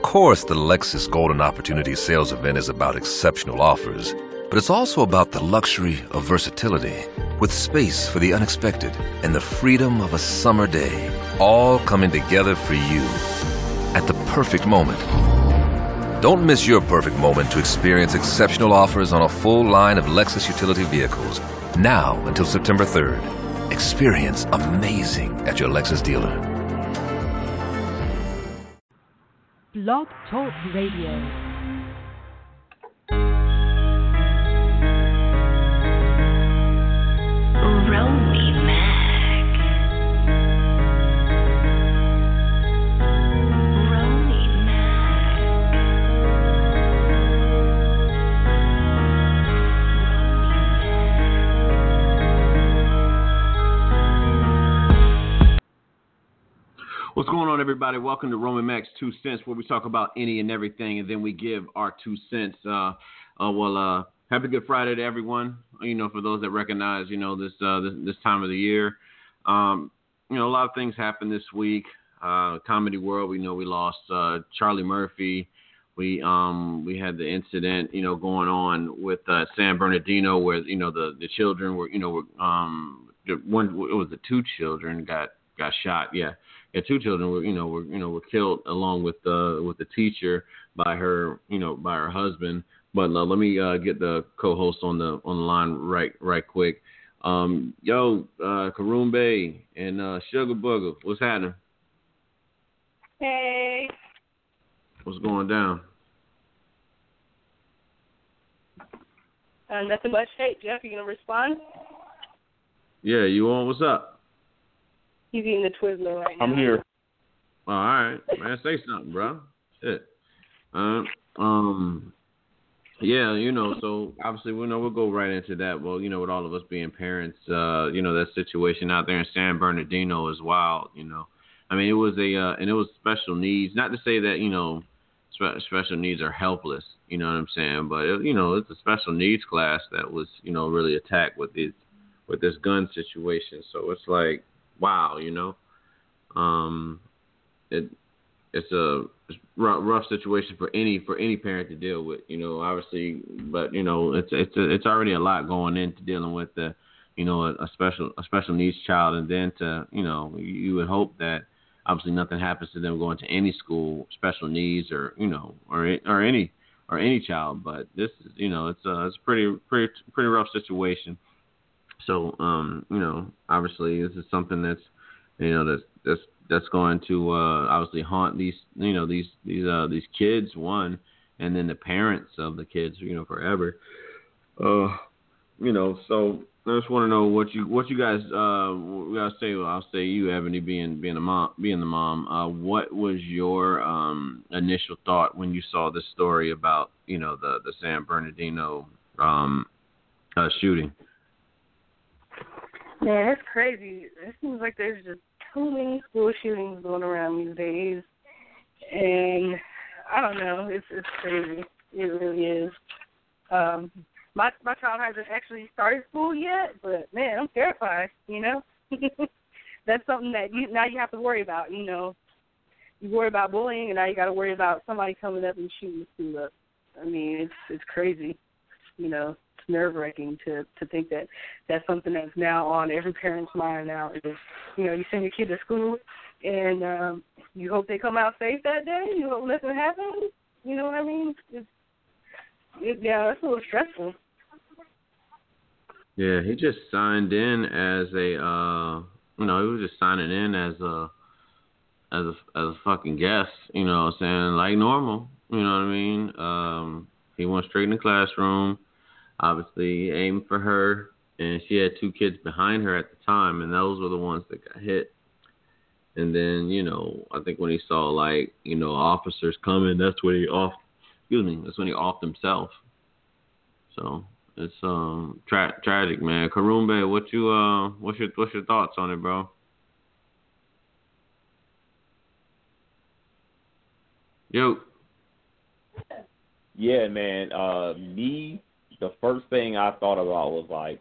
Of course, the Lexus Golden Opportunity Sales Event is about exceptional offers, but it's also about the luxury of versatility, with space for the unexpected and the freedom of a summer day, all coming together for you at the perfect moment. Don't miss your perfect moment to experience exceptional offers on a full line of Lexus utility vehicles now until September 3rd. Experience amazing at your Lexus dealer. Blog Talk Radio. What's going on, everybody? Welcome to Roman Max Two Cents, where we talk about any and everything, and then we give our two cents. Uh, uh, well, uh, happy Good Friday to everyone. You know, for those that recognize, you know, this uh, this, this time of the year. Um, you know, a lot of things happened this week. Uh, comedy world, we know we lost uh, Charlie Murphy. We um we had the incident, you know, going on with San Bernardino, where you know the the children were, you know, were, um one it was the two children got got shot. Yeah, and two children were you know were you know were killed along with the with the teacher by her you know by her husband. But uh, let me uh, get the co-host on the on the line right right quick. Um, yo, uh, Bay and uh, Sugar Booger, what's happening? Hey. What's going down? Uh, nothing much. Hey, Jeff, you gonna respond? Yeah, you on? What's up? He's eating the Twizzler right now. I'm here. All right, man, say something, bro. Shit. Uh, um, yeah, you know, so obviously we know we'll go right into that. Well, you know, with all of us being parents, uh, you know, that situation out there in San Bernardino is wild. You know, I mean, it was a uh, and it was special needs. Not to say that you know, spe- special needs are helpless. You know what I'm saying? But it, you know, it's a special needs class that was you know really attacked with this with this gun situation. So it's like wow, you know. Um, it it's a rough, rough situation for any for any parent to deal with, you know. Obviously, but you know, it's it's a, it's already a lot going into dealing with the, you know, a, a special a special needs child, and then to you know, you, would hope that obviously nothing happens to them going to any school, special needs, or you know, or or any or any child. But this is you know, it's a it's a pretty pretty pretty rough situation. So, um, you know, obviously this is something that's, you know, that's that's that's going to uh, obviously haunt these, you know, these these uh, these kids one, and then the parents of the kids, you know, forever. Uh, you know, so I just want to know what you what you guys uh guys say. Well, I'll say you, Ebony, being being a mom, being the mom. Uh, what was your um initial thought when you saw this story about you know the the San Bernardino um uh, shooting? Man, it's crazy. It seems like there's just too many school shootings going around these days, and I don't know. It's it's crazy. It really is. Um, my my child hasn't actually started school yet, but man, I'm terrified. You know, that's something that you now you have to worry about. You know, you worry about bullying, and now you got to worry about somebody coming up and shooting the school up. I mean, it's it's crazy. You know, nerve wracking to to think that that's something that's now on every parent's mind now. Is you know you send your kid to school and um, you hope they come out safe that day. You hope nothing happens. You know what I mean? It's it, yeah, it's a little stressful. Yeah, he just signed in as a uh you know, he was just signing in as a as a as a fucking guest, you know what I'm saying? Like normal. You know what I mean? Um he went straight in the classroom obviously aimed for her, and she had two kids behind her at the time, and those were the ones that got hit. And then, you know, I think when he saw like, you know, officers coming, that's when he off. Excuse me, that's when he off himself. So it's um tra- tragic, man. Karumbe, what you uh, what's your what's your thoughts on it, bro? Yo. Yeah, man. Uh, me the first thing I thought about was like,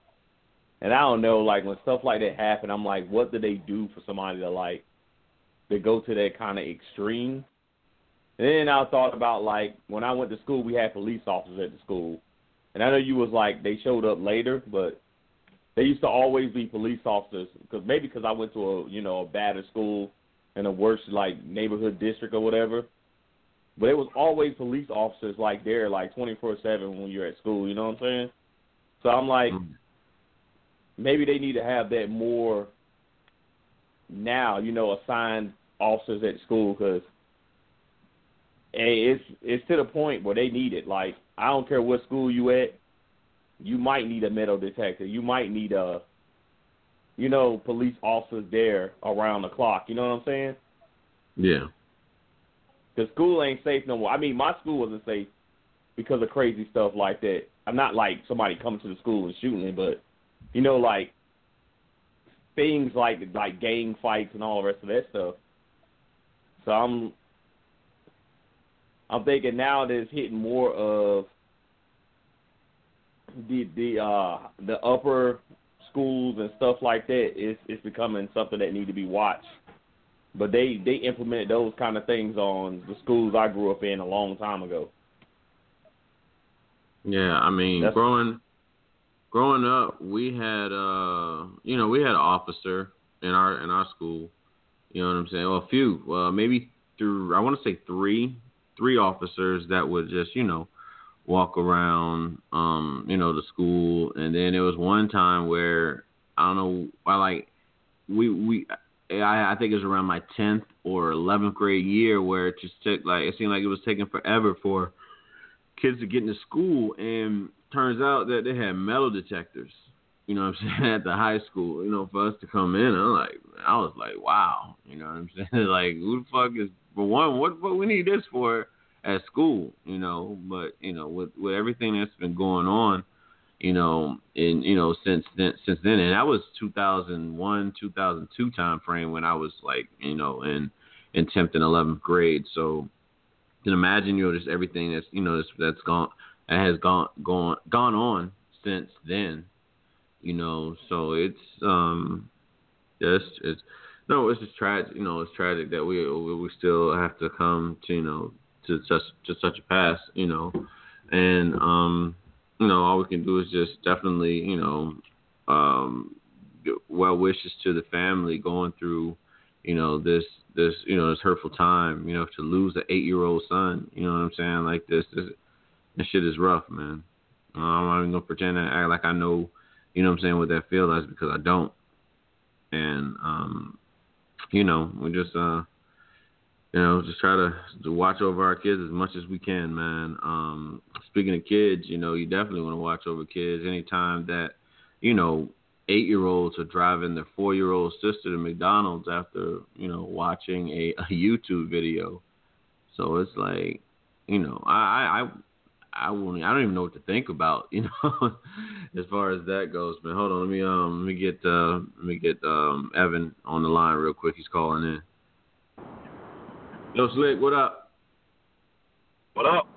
and I don't know, like when stuff like that happened, I'm like, what do they do for somebody to like, to go to that kind of extreme? And then I thought about like when I went to school, we had police officers at the school, and I know you was like they showed up later, but they used to always be police officers because maybe because I went to a you know a badder school in a worse like neighborhood district or whatever. But it was always police officers like there like twenty four seven when you're at school. You know what I'm saying? So I'm like, Mm. maybe they need to have that more now. You know, assigned officers at school because hey, it's it's to the point where they need it. Like I don't care what school you at, you might need a metal detector. You might need a, you know, police officers there around the clock. You know what I'm saying? Yeah. Because school ain't safe no more. I mean, my school wasn't safe because of crazy stuff like that. I'm not like somebody coming to the school and shooting it, but you know, like things like like gang fights and all the rest of that stuff. So I'm I'm thinking now that it's hitting more of the the uh the upper schools and stuff like that. It's it's becoming something that need to be watched. But they they implemented those kind of things on the schools I grew up in a long time ago. Yeah, I mean, That's- growing growing up, we had uh, you know, we had an officer in our in our school. You know what I'm saying? Well, a few, uh, maybe through I want to say three, three officers that would just you know walk around, um, you know, the school. And then it was one time where I don't know, I like we we Eh, I, I think it was around my tenth or eleventh grade year where it just took like it seemed like it was taking forever for kids to get into school and turns out that they had metal detectors. You know what I'm saying at the high school. You know, for us to come in, I'm like, I was like, wow. You know what I'm saying? like, who the fuck is for one? What what we need this for at school? You know, but you know, with with everything that's been going on, you know, in you know since then since then, and that was 2001 2002 time frame when I was like, you know, in in 10th and 11th grade. So you can imagine you know just everything that's you know that's, that's gone that has gone gone gone on since then you know. So it's um yes it's no it's just tragic you know it's tragic that we we still have to come to you know to such to such a pass you know. And um you know all we can do is just definitely you know um well wishes to the family going through you know this this you know this hurtful time you know to lose an eight year old son you know what i'm saying? Like this this this shit is rough man. Uh, i'm not even gonna pretend to act like i know you know what i'm saying what that feels like because i don't. And um you know we just uh you know just try to, to watch over our kids as much as we can man um speaking of kids you know you definitely want to watch over kids anytime that you know eight year olds are driving their four year old sister to McDonald's after, you know, watching a, a YouTube video. So it's like, you know, I I I won't I don't even know what to think about, you know, as far as that goes. But hold on, let me um let me get uh let me get um Evan on the line real quick. He's calling in. Yo Slick, what up? What up?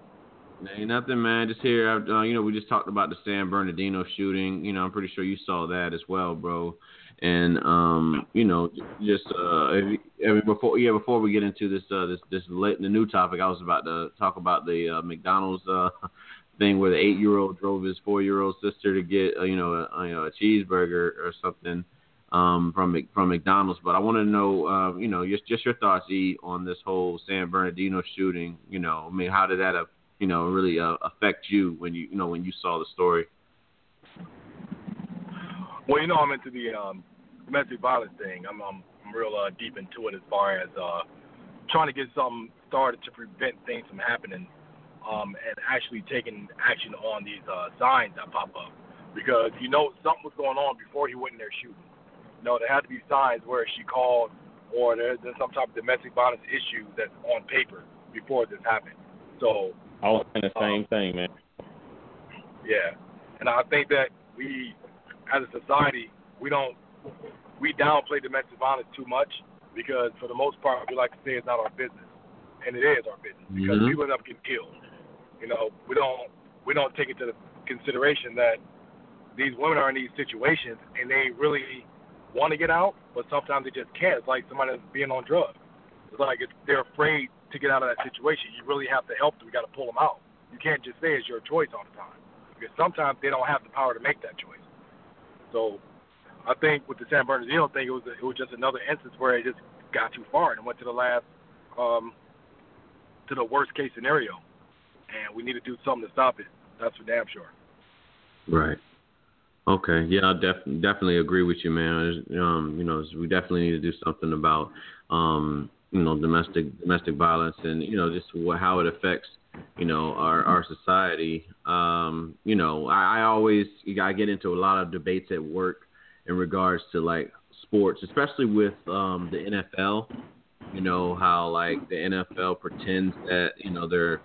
Ain't nothing, man. Just here. Uh, you know, we just talked about the San Bernardino shooting. You know, I'm pretty sure you saw that as well, bro. And um, you know, just uh, I mean, before yeah, before we get into this uh, this this late, the new topic, I was about to talk about the uh, McDonald's uh, thing where the eight year old drove his four year old sister to get uh, you know a, you know a cheeseburger or something um, from from McDonald's. But I want to know, uh, you know, just just your thoughts, E, on this whole San Bernardino shooting. You know, I mean, how did that, uh, you know, really uh, affect you when you, you know, when you saw the story? Well, you know, I'm into the um, domestic violence thing. I'm, I'm, I'm real uh, deep into it as far as uh, trying to get something started to prevent things from happening um, and actually taking action on these uh, signs that pop up. Because you know something was going on before he went in there shooting. Know, there had to be signs where she called or there's, there's some type of domestic violence issue that's on paper before this happened. So I was saying the same thing, man. Yeah, and I think that we, as a society, we don't we downplay domestic violence too much because for the most part we like to say it's not our business, and it is our business because Mhm. people end up getting killed. You know, we don't we don't take into consideration that these women are in these situations and they really want to get out, but sometimes they just can't. It's like somebody that's being on drugs. It's like it's, they're afraid to get out of that situation. You really have to help them. You got to pull them out. You can't just say it's your choice all the time because sometimes they don't have the power to make that choice. So I think with the San Bernardino thing, it was it was just another instance where it just got too far and went to the last um, to the worst case scenario, and we need to do something to stop it. That's for damn sure. Right. Okay. Yeah, I def- definitely agree with you, man. Um, you know, we definitely need to do something about um, you know domestic domestic violence and you know just what, how it affects you know our our society. Um, you know, I, I always I get into a lot of debates at work in regards to like sports, especially with um, the NFL. You know how like the NFL pretends that you know they're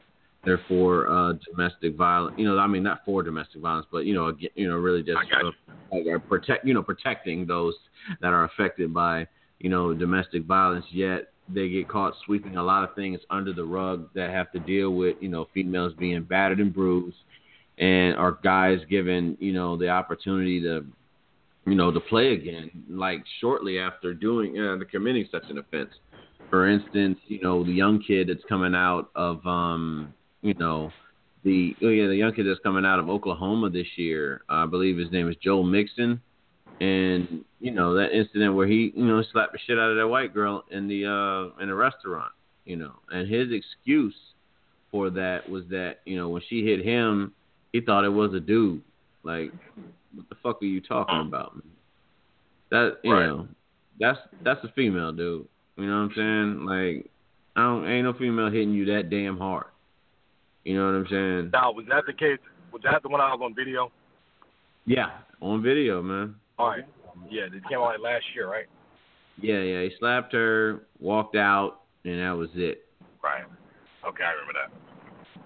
they're for uh, domestic violence. You know, I mean not for domestic violence, but you know, you know, really just uh, like, uh, protect, you know, protecting those that are affected by you know domestic violence. Yet they get caught sweeping a lot of things under the rug that have to deal with you know females being battered and bruised, and are guys given you know the opportunity to you know to play again like shortly after doing uh, the committing such an offense. For instance, you know the young kid that's coming out of um you know, the oh yeah, the young kid that's coming out of Oklahoma this year. I believe his name is Joe Mixon, and you know that incident where he you know slapped the shit out of that white girl in the uh in a restaurant. You know, and his excuse for that was that you know when she hit him, he thought it was a dude. Like, what the fuck are you talking about? Man? That you right. know, that's that's a female dude. You know what I'm saying? Like, I don't ain't no female hitting you that damn hard. You know what I'm saying? Now, was that the case? Was that the one I was on video? Yeah, on video, man. All right. Yeah, it came out like last year, right? Yeah, yeah. He slapped her, walked out, and that was it. Right. Okay, I remember that.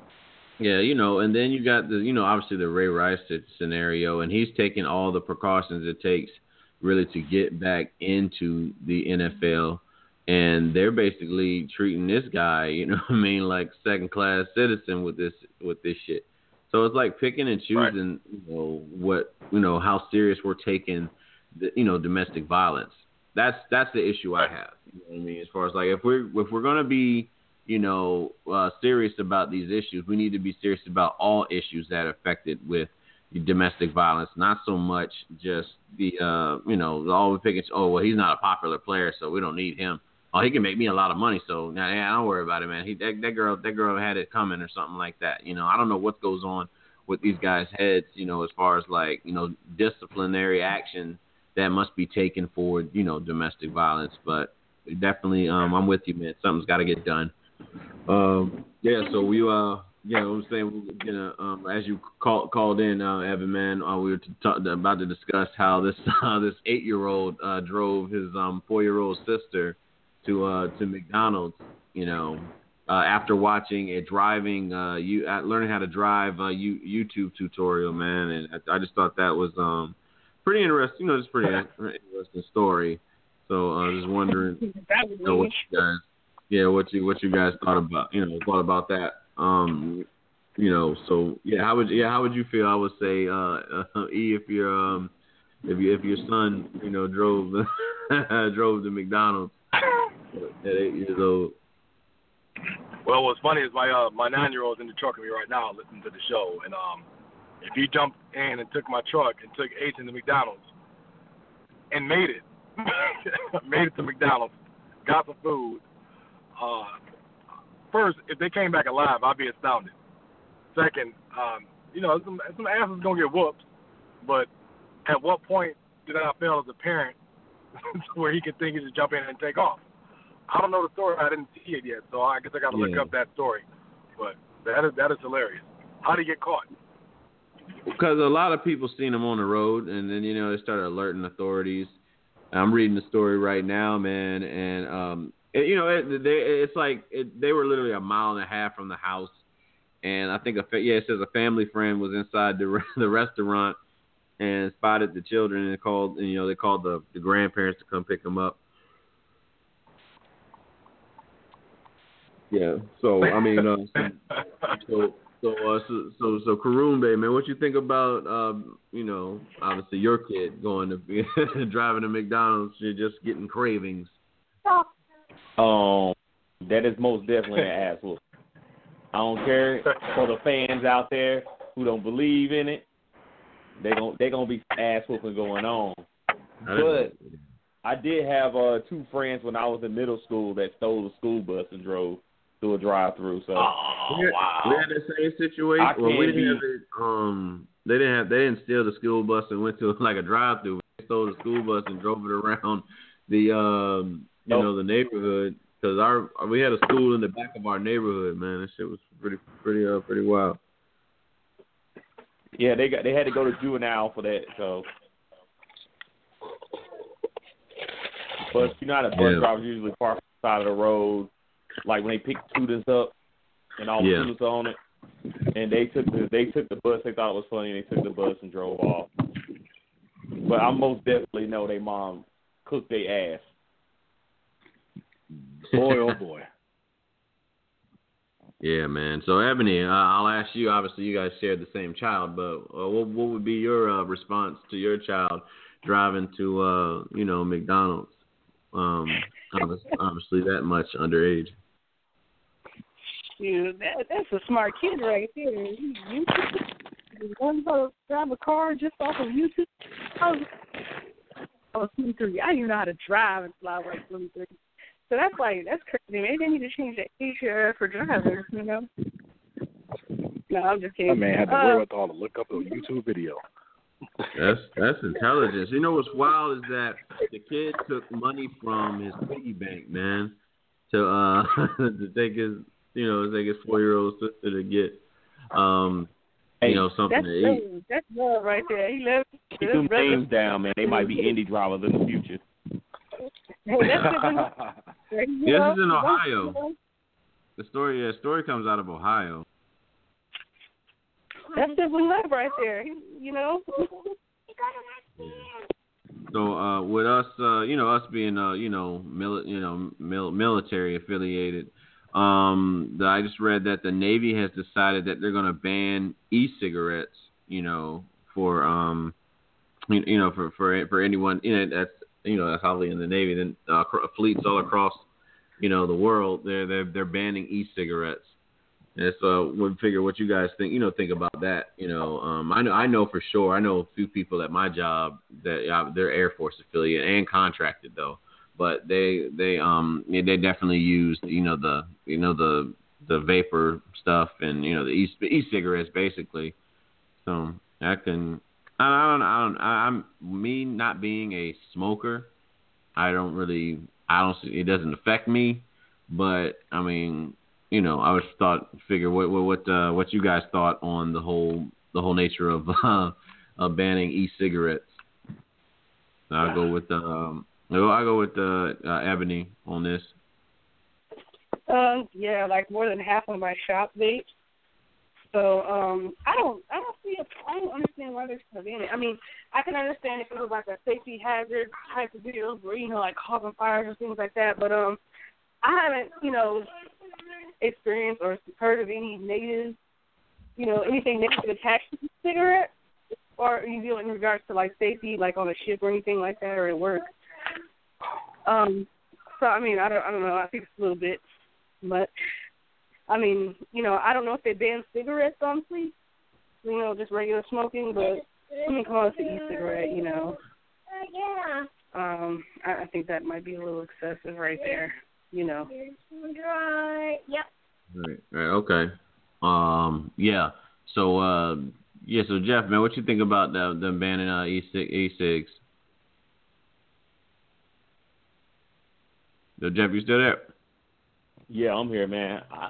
Yeah, you know, and then you got the, you know, obviously the Ray Rice scenario, and he's taking all the precautions it takes really to get back into the NFL and they're basically treating this guy, you know, I mean, like second class citizen with this with this shit. So it's like picking and choosing, right. you know, what you know how serious we're taking, the, you know, domestic violence. That's that's the issue I have. You know I mean, as far as like if we're if we're gonna be, you know, uh, serious about these issues, we need to be serious about all issues that are affected with domestic violence, not so much just the uh, you know, all we picking. Oh well, he's not a popular player, so we don't need him oh, he can make me a lot of money, so yeah, I don't worry about it, man. He that, that girl that girl had it coming or something like that. You know, I don't know what goes on with these guys' heads, you know, as far as like, you know, disciplinary action that must be taken for, you know, domestic violence. But definitely, um, I'm with you, man. Something's got to get done. Um, yeah. So we, uh, yeah, I'm saying, you know, um, as you call, called in, uh, Evan, man, uh, we were talk, about to discuss how this uh, this eight year old uh, drove his um, four year old sister to uh to McDonald's, you know, uh, after watching a driving uh you uh, learning how to drive uh you, YouTube tutorial, man, and I, I just thought that was um pretty interesting. You know, just pretty interesting story. So I uh, was just wondering, you know, what you guys, yeah, what you what you guys thought about, you know, thought about that. Um, you know, so yeah, how would yeah, how would you feel? I would say, uh, uh E, if your um, if you if your son, you know, drove drove to McDonald's at eight years old. Well, what's funny is my uh, my nine year old's in the truck with me right now, listening to the show, and um, if he jumped in and took my truck and took Ace into McDonald's and made it, made it to McDonald's, got some food. Uh, first, if they came back alive, I'd be astounded. Second, um, you know, some some asses gonna get whooped, but at what point did I fail as a parent where he could think he should jump in and take off? I don't know the story. I didn't see it yet, so I guess I got to yeah. look up that story. But that is that is hilarious. How did he get caught? Because a lot of people seen him on the road, and then you know they started alerting authorities. I'm reading the story right now, man, and um, it, you know it, they, it's like it, they were literally a mile and a half from the house, and I think a yeah it says a family friend was inside the the restaurant and spotted the children and called and, you know they called the the grandparents to come pick them up Yeah. So I mean, uh, so so uh, so so, so Karumbe, man, what you think about um, you know, obviously your kid going to be driving to McDonald's, you're just getting cravings. Um, that is most definitely an asshole. I don't care for the fans out there who don't believe in it. They gon' they gonna be ass whooping going on. But I did have uh two friends when I was in middle school that stole a school bus and drove through a drive through. So Oh we had, wow. we had the same situation. Well, we didn't have it. Um, they didn't have. They didn't steal the school bus and went to like a drive-through. They stole the school bus and drove it around the um, you Oh. know, the neighborhood. Cause our we had a school in the back of our neighborhood. Man, that shit was pretty, pretty, uh, pretty wild. yeah, they got they had to go to juvenile for that. So, but you know how the bus Yeah. drivers usually park on the side of the road, like when they picked students up and all the Yeah. students are on it. And they took the they took the bus. They thought it was funny. and They took the bus and drove off. But I most definitely know they mom cooked their ass. Boy, oh boy. Yeah, man. So Ebony, uh, I'll ask you. Obviously, you guys shared the same child, but uh, what what would be your uh, response to your child driving to uh, you know McDonald's? Um, obviously, obviously that much underage. Dude, that that's a smart kid right there. You, you learn how to drive a car just off of YouTube. I was, I was 23. I didn't even know how to drive until I was like 23. So that's like that's crazy. Maybe they need to change the age uh, for drivers. You know? No, I'm just kidding. That man had the Uh, wherewithal to look up a YouTube video. That's that's intelligence. You know what's wild is that the kid took money from his piggy bank, man, to uh to take his you know to take his four year old sister to get um you know something that's to eat. That's love right there. He left. Keep them names down, man. They might be Indy drivers in the future. Hey, that's. This is in Ohio. The story yeah, the story comes out of Ohio. That's sibling love right there. You know. So uh, with us, uh, you know, us being, uh, you know, mili- you know, mil- military affiliated, um, the, I just read that the Navy has decided that they're going to ban e-cigarettes, you know, for, um, you, you know, for for for anyone, you know, that's you know, that's probably in the Navy. Then uh, fleets all across, you know, the world, they're they're they're banning e-cigarettes. And so we figure what you guys think, you know, think about that. You know, um, I know, I know for sure. I know a few people at my job that uh, they're Air Force affiliate and contracted though, but they they um they definitely used you know the you know the the vapor stuff and you know the e e-cigarettes basically. So I can I don't I don't I'm me not being a smoker. I don't really I don't it doesn't affect me, but I mean you know, I was thought figure what what what uh, what you guys thought on the whole the whole nature of uh, of banning e-cigarettes. I'll go with um I'll go with uh, uh, Ebony on this. Um, yeah, like more than half of my shop vapes. So um, I don't, I don't see, a, I don't understand why still it. I mean, I can understand if it was like a safety hazard type of deal, where you know, like causing fires or things like that. But um, I haven't, you know, experienced or heard of any negative, you know, anything negative attached to the cigarette, or you deal in regards to like safety, like on a ship or anything like that, or at work. Um, so I mean, I don't, I don't know. I think it's a little bit much. I mean, you know, I don't know if they ban cigarettes on fleet, you know, just regular smoking, but I mean, on, it's an e-cigarette, you know. Yeah. Um, I, I think that might be a little excessive right there, you know. Yep. Right. Right. Okay. Um. Yeah. So. Uh. Yeah. So Jeff, man, what you think about the, them banning uh, e e-cigs? So Jeff, you still there? Yeah, I'm here, man. I,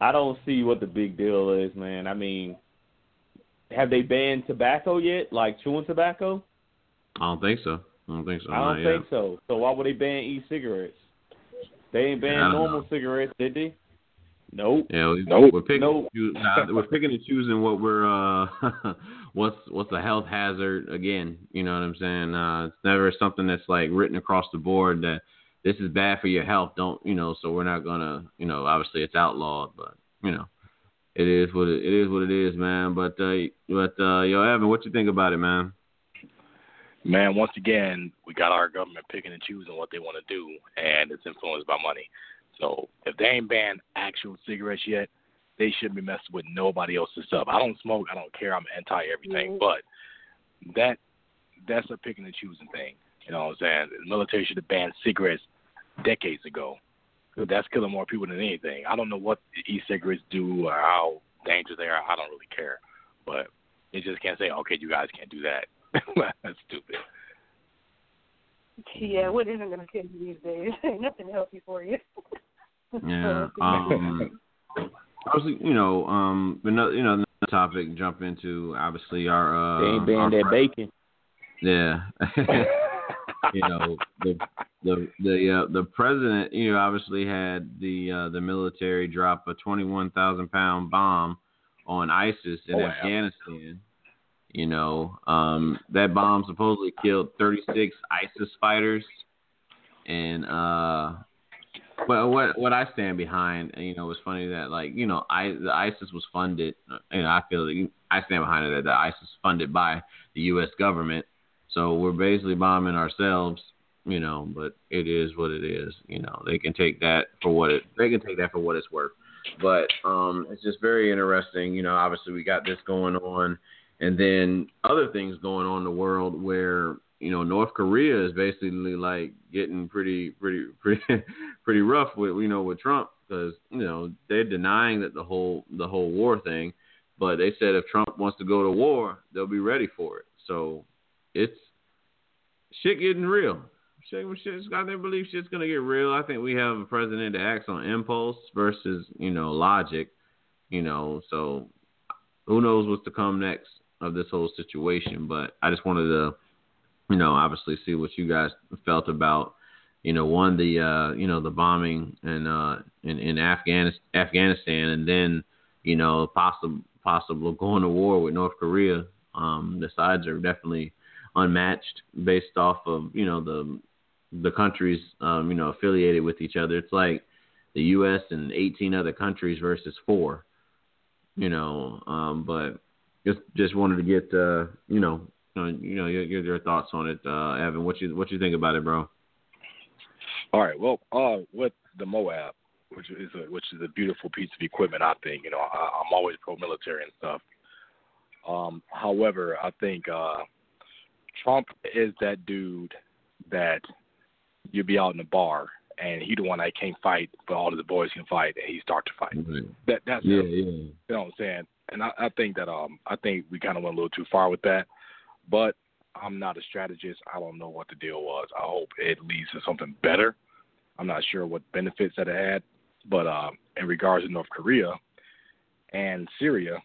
I don't see what the big deal is, man. I mean, have they banned tobacco yet? Like chewing tobacco? I don't think so. I don't think so. I don't not think so. So why would they ban e-cigarettes? They ain't I banned don't normal know. cigarettes, did they? Nope. yet. Yeah. Nope. We're picking. Nope. choo- nah, we're picking and choosing what we're. uh What's what's a health hazard again? You know what I'm saying? Uh, it's never something that's like written across the board that this is bad for your health. Don't you know? So we're not gonna. You know, obviously it's outlawed, but you know. It is what it, it is what it is, man. But uh, but uh, yo, Evan, what you think about it, man? Man, once again, we got our government picking and choosing what they want to do, and it's influenced by money. So if they ain't banned actual cigarettes yet, they shouldn't be messing with nobody else's stuff. I don't smoke. I don't care. I'm anti everything. But that that's a picking and choosing thing. You know what I'm saying? The military should have banned cigarettes decades ago. That's killing more people than anything. I don't know what e-cigarettes do or how dangerous they are. I don't really care. But they just can't say, okay, you guys can't do that. That's stupid. Yeah, what isn't going to kill you these days? Ain't nothing healthy for you. Yeah. Um, obviously, you know, um, another, you know, another topic jump into obviously our. Uh, they ain't banned our that bacon. Yeah. You know the the the uh, the president you know obviously had the uh, the military drop a 21,000 pound bomb on ISIS in Oh, wow. Afghanistan. You know um, that bomb supposedly killed 36 ISIS fighters, and uh, but what what I stand behind, you know, it's funny that like you know I the ISIS was funded, and I feel that I stand behind it that the ISIS funded by the U.S. government. So we're basically bombing ourselves, you know. But it is what it is, you know. They can take that for what it they can take that for what it's worth. But um, it's just very interesting, you know. Obviously, we got this going on, and then other things going on in the world where you know North Korea is basically like getting pretty pretty pretty pretty rough with you know with Trump because you know they're denying that the whole the whole war thing, but they said if Trump wants to go to war, they'll be ready for it. So it's shit getting real. Shit, shit's got to believe shit's gonna get real. I think we have a president that acts on impulse versus you know logic. You know, so who knows what's to come next of this whole situation. But I just wanted to, you know, obviously see what you guys felt about, you know, one the uh, you know the bombing in uh in, in Afghanistan, Afghanistan, and then you know possible possible going to war with North Korea. Um, the sides are definitely unmatched based off of you know the the countries um, you know affiliated with each other. It's like the U.S. and 18 other countries versus four. You know, um, but just just wanted to get uh, you know uh, you know your, your thoughts on it, uh, Evan. What you what you think about it, bro? All right. Well, uh, with the MOAB, which is a which is a beautiful piece of equipment, I think. You know, I, I'm always pro-military and stuff. Um, however, I think uh, Trump is that dude that you'd be out in the bar and he the one that can't fight, but all of the boys can fight, and he start to fight. Right. That that's Yeah, him. yeah. You know what I'm saying? And I, I think that um I think we kind of went a little too far with that. But I'm not a strategist. I don't know what the deal was. I hope it leads to something better. I'm not sure what benefits that it had. But um, in regards to North Korea and Syria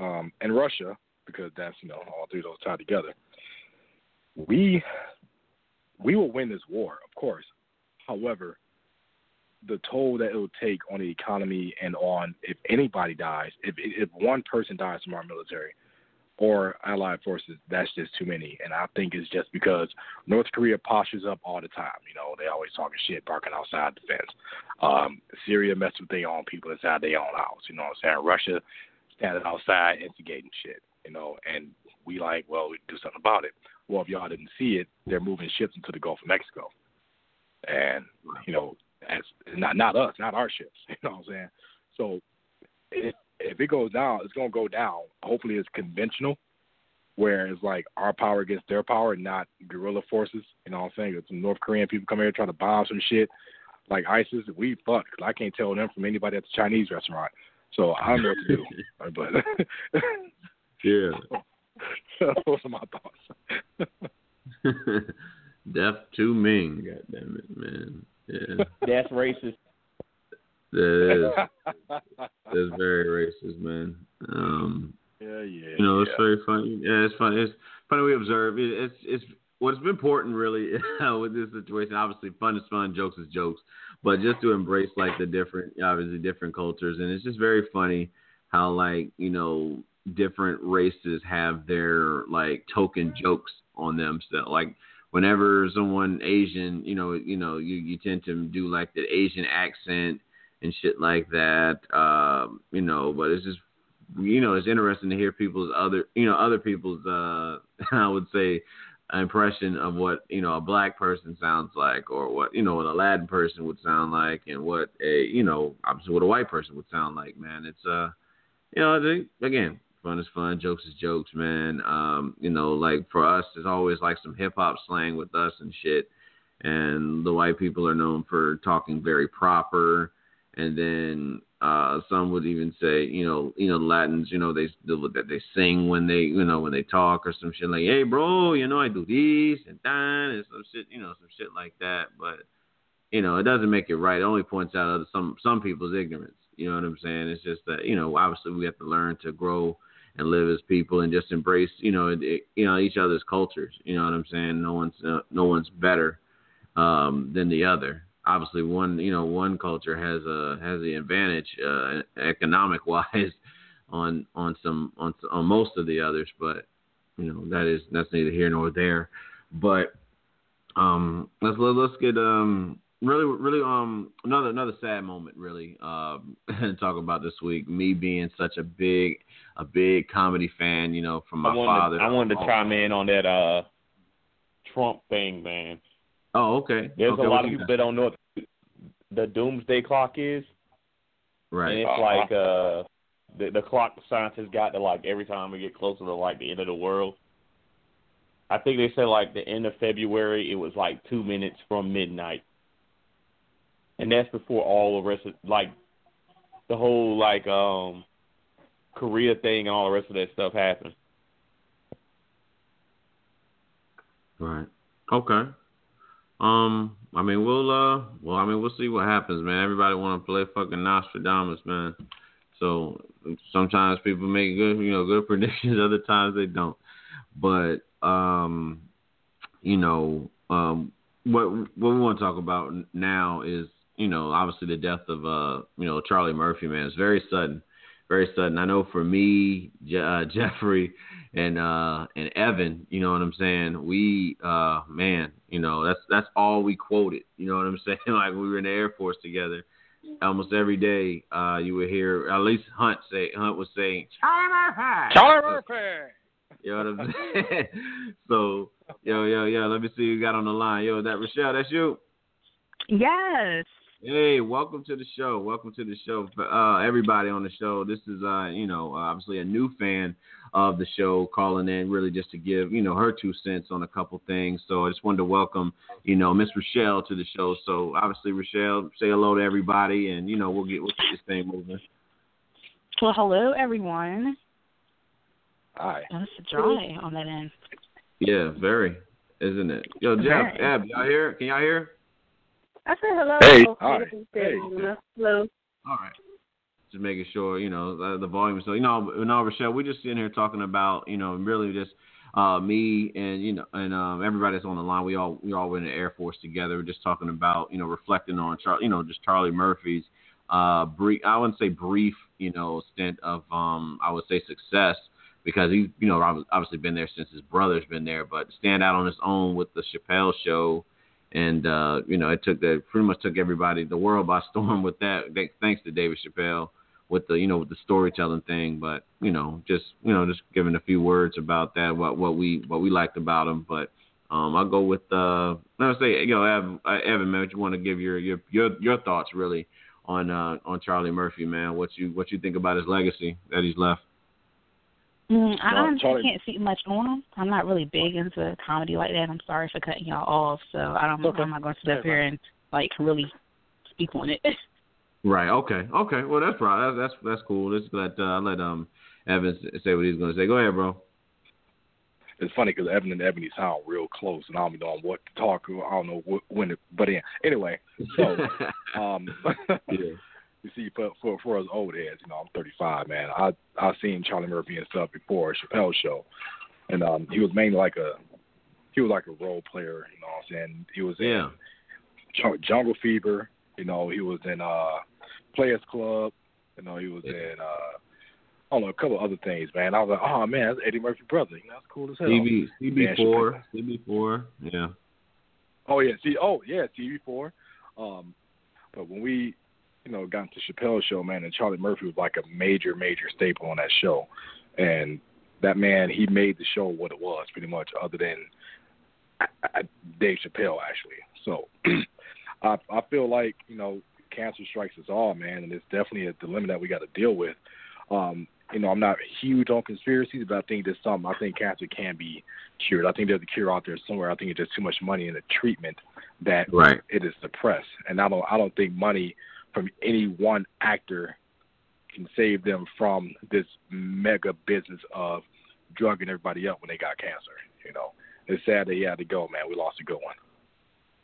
um, and Russia, because that's you know all three of those tied together, we we will win this war, of course. However, the toll that it will take on the economy and on if anybody dies, if if one person dies from our military or allied forces, that's just too many. And I think it's just because North Korea postures up all the time. You know, they always talking shit, barking outside the fence. Um, Syria mess with their own people inside their own house. You know what I'm saying? Russia standing outside instigating shit. You know, and we like, well, we do something about it. Well, if y'all didn't see it, they're moving ships into the Gulf of Mexico, and you know, that's not not us, not our ships. You know what I'm saying? So if if it goes down, it's gonna go down. Hopefully, it's conventional, where it's like our power against their power, not guerrilla forces. You know what I'm saying? If some North Korean people come here trying to bomb some shit like ISIS, we fucked. 'cause I can't tell them from anybody at the Chinese restaurant. So I don't know what to do. but Yeah. those are my thoughts. Death to Ming, God damn it, man. Yeah. That's racist. That is that's very racist, man. Um yeah, yeah. you know, it's yeah. very funny. Yeah, it's funny. It's funny we observe. It, it's it's what's been important really with this situation. Obviously, fun is fun, jokes is jokes, but just to embrace like the different, obviously different cultures, and it's just very funny how like you know different races have their like token jokes on them. So like whenever someone Asian, you know, you know, you you tend to do like the Asian accent and shit like that. Um, you know, but it's just you know, it's interesting to hear people's other, you know, other people's, uh, I would say, impression of what you know a black person sounds like, or what you know what a Latin person would sound like, and what a you know obviously what a white person would sound like. Man, it's uh, you know, again, fun is fun, jokes is jokes, man. Um, you know, like for us, there's always like some hip hop slang with us and shit, and the white people are known for talking very proper, and then uh, some would even say, you know, you know, Latins, you know, they that they sing when they, you know, when they talk or some shit like, hey, bro, you know, I do this and that and some shit, you know, some shit like that. But you know, it doesn't make it right. It only points out some some people's ignorance. You know what I'm saying? It's just that you know, obviously, we have to learn to grow and live as people and just embrace, you know, it, you know, each other's cultures. You know what I'm saying? No one's uh, no one's better um, than the other obviously one you know one culture has a has the advantage uh, economic wise on on some on on most of the others, but you know that is that's neither here nor there. But um, let's let's get um really really um another another sad moment really um talk about this week me being such a big a big comedy fan you know from my I father I wanted to chime in on that uh Trump thing man Oh, okay. There's okay, a lot of people that don't know what the doomsday clock is. Right. And it's Uh-huh. like uh the the clock scientists got to like every time we get closer to like the end of the world. I think they said like the end of February it was like two minutes from midnight. And that's before all the rest of like the whole like um Korea thing and all the rest of that stuff happened. Right. Okay. Um, I mean, we'll uh, well, I mean, we'll see what happens, man. Everybody want to play fucking Nostradamus, man. So sometimes people make good, you know, good predictions. Other times they don't. But um, you know, um, what what we want to talk about now is, you know, obviously the death of uh, you know, Charlie Murphy, man. It's very sudden, very sudden. I know for me, Je- uh, Jeffrey and uh and Evan, you know what I'm saying? We uh man, you know, that's that's all we quoted. You know what I'm saying? like we were in the Air Force together. Almost every day, uh you would hear at least Hunt say Hunt was saying Charlie Murphy. Charlie Murphy. You know what I'm saying? so yo, yo, yo, let me see who you got on the line. Yo, that Rochelle, that's you. Yes. Hey, welcome to the show. Welcome to the show. Uh, everybody on the show. This is, uh, you know, obviously a new fan of the show calling in really just to give, you know, her two cents on a couple things. So I just wanted to welcome, you know, Miss Rochelle to the show. So obviously, Rochelle, say hello to everybody, and you know, we'll get we'll get this thing moving. Well, hello everyone. Hi. That's it's dry on that end. Yeah, very, isn't it? Yo, Jeff. Ab, y'all hear? Can y'all hear? I said hello. Hey. Oh, Hi. Hey. Hello. All right. Just making sure, you know, the, the volume. So, you know, no, Rochelle, we're just sitting here talking about, you know, really just uh, me and you know and um, everybody that's on the line. We all we all were in the Air Force together. We're just talking about, you know, reflecting on Char- you know, just Charlie Murphy's uh, brief. I wouldn't say brief, you know, stint of um, I would say success because he, you know, obviously been there since his brother's been there, but stand out on his own with the Chappelle Show and uh, you know, it took the pretty much took everybody the world by storm with that. Thanks to David Chappelle with the you know with the storytelling thing, but you know, just you know, just giving a few words about that, what what we what we liked about him. But um, I'll go with uh, let's say you know, Evan, Evan man, you want to give your your your your thoughts really on uh on Charlie Murphy, man? What you what you think about his legacy that he's left? Mm, I No, honestly Charlie- can't see much on him. I'm not really big into comedy like that. I'm sorry for cutting y'all off. So I don't. Okay. I'm not going to sit up here and like really speak on it. Right. Okay. Okay. Well, that's right. That's that's, that's cool. Let's let uh, let um Evans say what he's going to say. Go ahead, bro. It's funny because Evan and Ebony sound real close, and I don't know what to talk. I don't know what, when to butt in. Anyway, so um, yeah. You see, for for for us old heads, you know, I'm 35, man. I I seen Charlie Murphy and stuff before Chappelle show, and um, he was mainly like a he was like a role player. You know, what I'm saying he was in Yeah. Jung- Jungle Fever. You know, he was in uh Players Club. You know, he was Yeah. in uh I don't know a couple other things, man. I was like, oh man, that's Eddie Murphy brother. You know, that's cool as hell. CB CB4, CB four. Yeah. Oh yeah, see, oh yeah, CB four. Um, but when we, you know, got into Chappelle's show, man, and Charlie Murphy was like a major, major staple on that show, and that man, he made the show what it was, pretty much. Other than I, I, Dave Chappelle actually. So I I feel like you know cancer strikes us all, man, and it's definitely a dilemma that we got to deal with. Um, you know, I'm not huge on conspiracies, but I think there's something. I think cancer can be cured. I think there's a cure out there somewhere. I think it's just too much money in the treatment that Right. it is suppressed, and I don't. I don't think money from any one actor can save them from this mega business of drugging everybody up when they got cancer. You know, it's sad that he had to go, man. We lost a good one.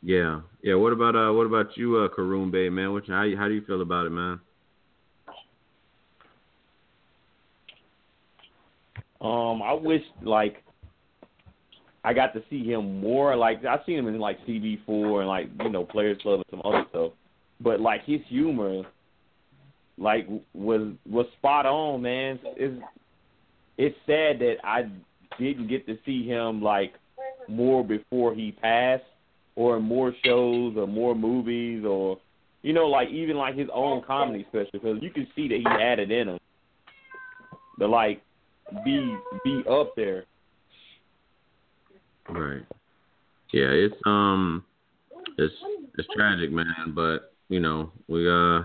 Yeah, yeah. What about uh, what about you, uh, Karoon Bay, man? What, how you, how do you feel about it, man? Um, I wish like I got to see him more. Like I've seen him in like CB four and like you know Players Club and some other stuff. But like his humor, like was was spot on, man. It's it's sad that I didn't get to see him like more before he passed, or in more shows or more movies or you know like even like his own comedy special because you can see that he had it in him. The like be be up there. Right. Yeah, it's um, it's it's tragic, man. But you know, we uh,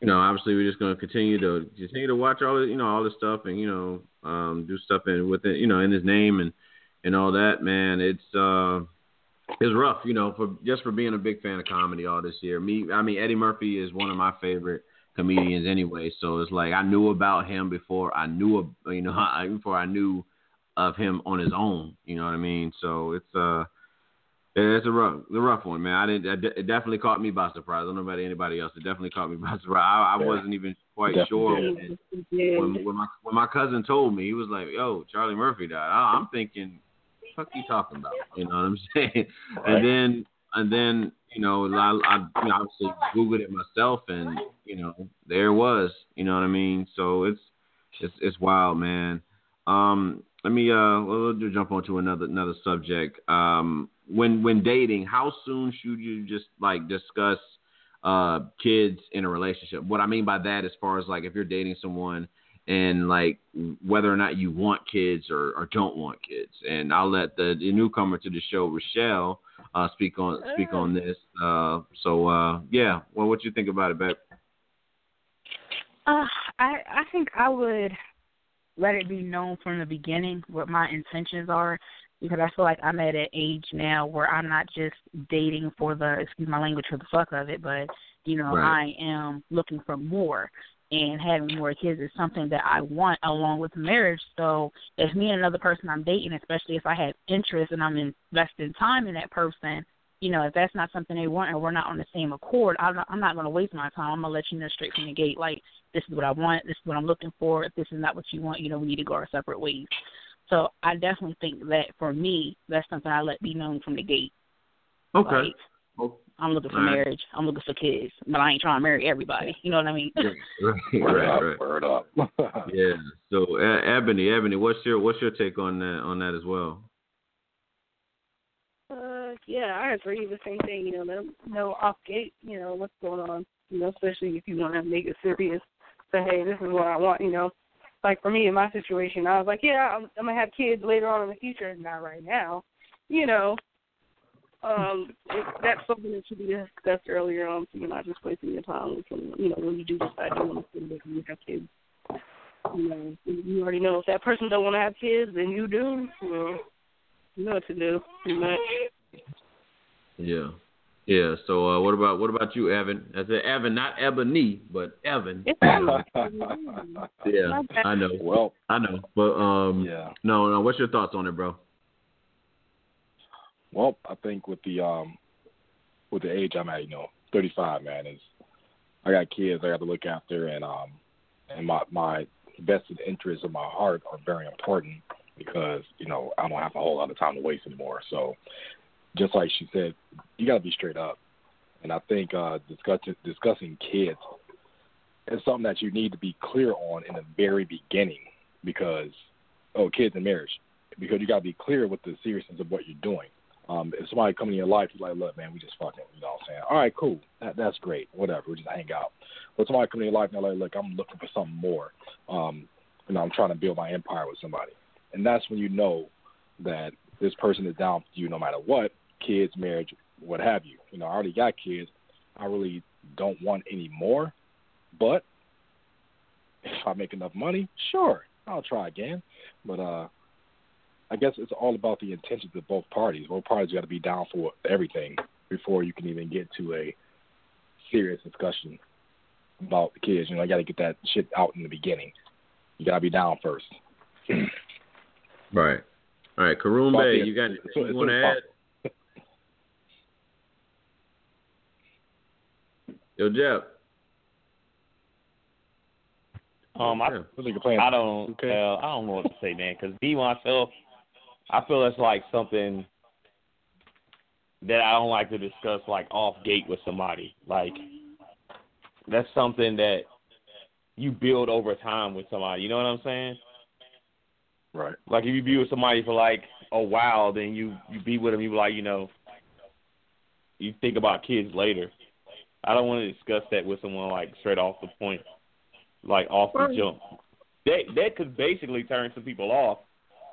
you know, obviously we're just gonna continue to continue to watch all the, you know all this stuff and you know um do stuff in with it, you know, in his name and and all that, man. It's uh, it's rough, you know, for just for being a big fan of comedy all this year. Me, I mean, Eddie Murphy is one of my favorite comedians anyway. So it's like I knew about him before I knew, you know, I, before I knew of him on his own. You know what I mean? So it's uh, it's a rough, the rough one, man. I didn't. It definitely caught me by surprise. I don't know about anybody else. It definitely caught me by surprise. I, I Yeah. wasn't even quite Definitely sure when, when when my when my cousin told me. He was like, "Yo, Charlie Murphy died." I, I'm thinking, "Fuck you talking about?" You know what I'm saying? And then and then you know I, I you know, obviously googled it myself, and you know there it was. You know what I mean? So it's it's it's wild, man. Um, let me uh, we'll we'll jump on to another another subject. Um, when when dating, how soon should you just like discuss uh kids in a relationship? What I mean by that, as far as like if you're dating someone and like whether or not you want kids or, or don't want kids. And I'll let the, the newcomer to the show, Rochelle, uh, speak on speak on this. Uh, so uh, yeah, well, what you think about it, babe? Uh, I I think I would let it be known from the beginning what my intentions are because I feel like I'm at an age now where I'm not just dating for the excuse my language for the fuck of it, but you know Right. I am looking for more and having more kids is something that I want along with marriage. So if me and another person I'm dating, especially if I have interest and I'm investing time in that person, you know, if that's not something they want or we're not on the same accord, I'm not, I'm not going to waste my time. I'm going to let you know straight from the gate, like, this is what I want, this is what I'm looking for. If this is not what you want, you know, we need to go our separate ways. So I definitely think that for me, that's something I let be known from the gate. Okay. Like, Oh, I'm looking for All right. marriage. I'm looking for kids, but I ain't trying to marry everybody. You know what I mean? right, Word right, up, right. word up. Yeah. So uh, Ebony, Ebony, what's your what's your take on that on that as well? Uh, yeah, I agree. With the same thing. You know, let 'em know off gate. You know what's going on. You know, especially if you want to make it serious. Say, hey, this is what I want. You know, like for me in my situation, I was like, yeah, I'm, I'm gonna have kids later on in the future, not right now. You know, um, it, that's something that should be discussed earlier on, so you're not just wasting your time. With some, you know, when you do decide you want to spend you have kids. You know, you already know if that person don't want to have kids, then you do. Well, you know what to do, pretty much. Yeah. Yeah. So uh, what about what about you, Evan? I said Evan, not Ebony, but Evan. It's Yeah, I know. well, I know. But um yeah. no, no, what's your thoughts on it, bro? Well, I think with the um with the age I'm at, you know, 35, man, is I got kids I got to look after, and um and my my vested interests of my heart are very important because you know I don't have a whole lot of time to waste anymore. So, just like she said, you got to be straight up, and I think uh discussing discussing kids is something that you need to be clear on in the very beginning because oh, kids and marriage, because you got to be clear with the seriousness of what you're doing. Um, if somebody coming in your life, you're like, look, man, we just fucking, you know what I'm saying? All right, cool. That, that's great. Whatever. We just hang out. But somebody coming in your life and they're like, look, I'm looking for something more. Um, you know, I'm trying to build my empire with somebody. And that's when you know that this person is down for you no matter what, kids, marriage, what have you. You know, I already got kids. I really don't want any more. But if I make enough money, sure, I'll try again. But uh I guess it's all about the intentions of both parties. Both parties got to be down for everything before you can even get to a serious discussion about the kids. You know, I got to get that shit out in the beginning. You got to be down first. right. All right, Karoom Bay, you got anything so, you want to add? Yo, Jeff. Um, I, I don't, okay. uh, I don't know what to say, man. Because be myself, I feel that's like something that I don't like to discuss like off gate with somebody. Like that's something that you build over time with somebody. You know what I'm saying? Right. Like if you be with somebody for like a while, then you you be with them. You be like, you know, you think about kids later. I don't want to discuss that with someone like straight off the point, like off the jump. That that could basically turn some people off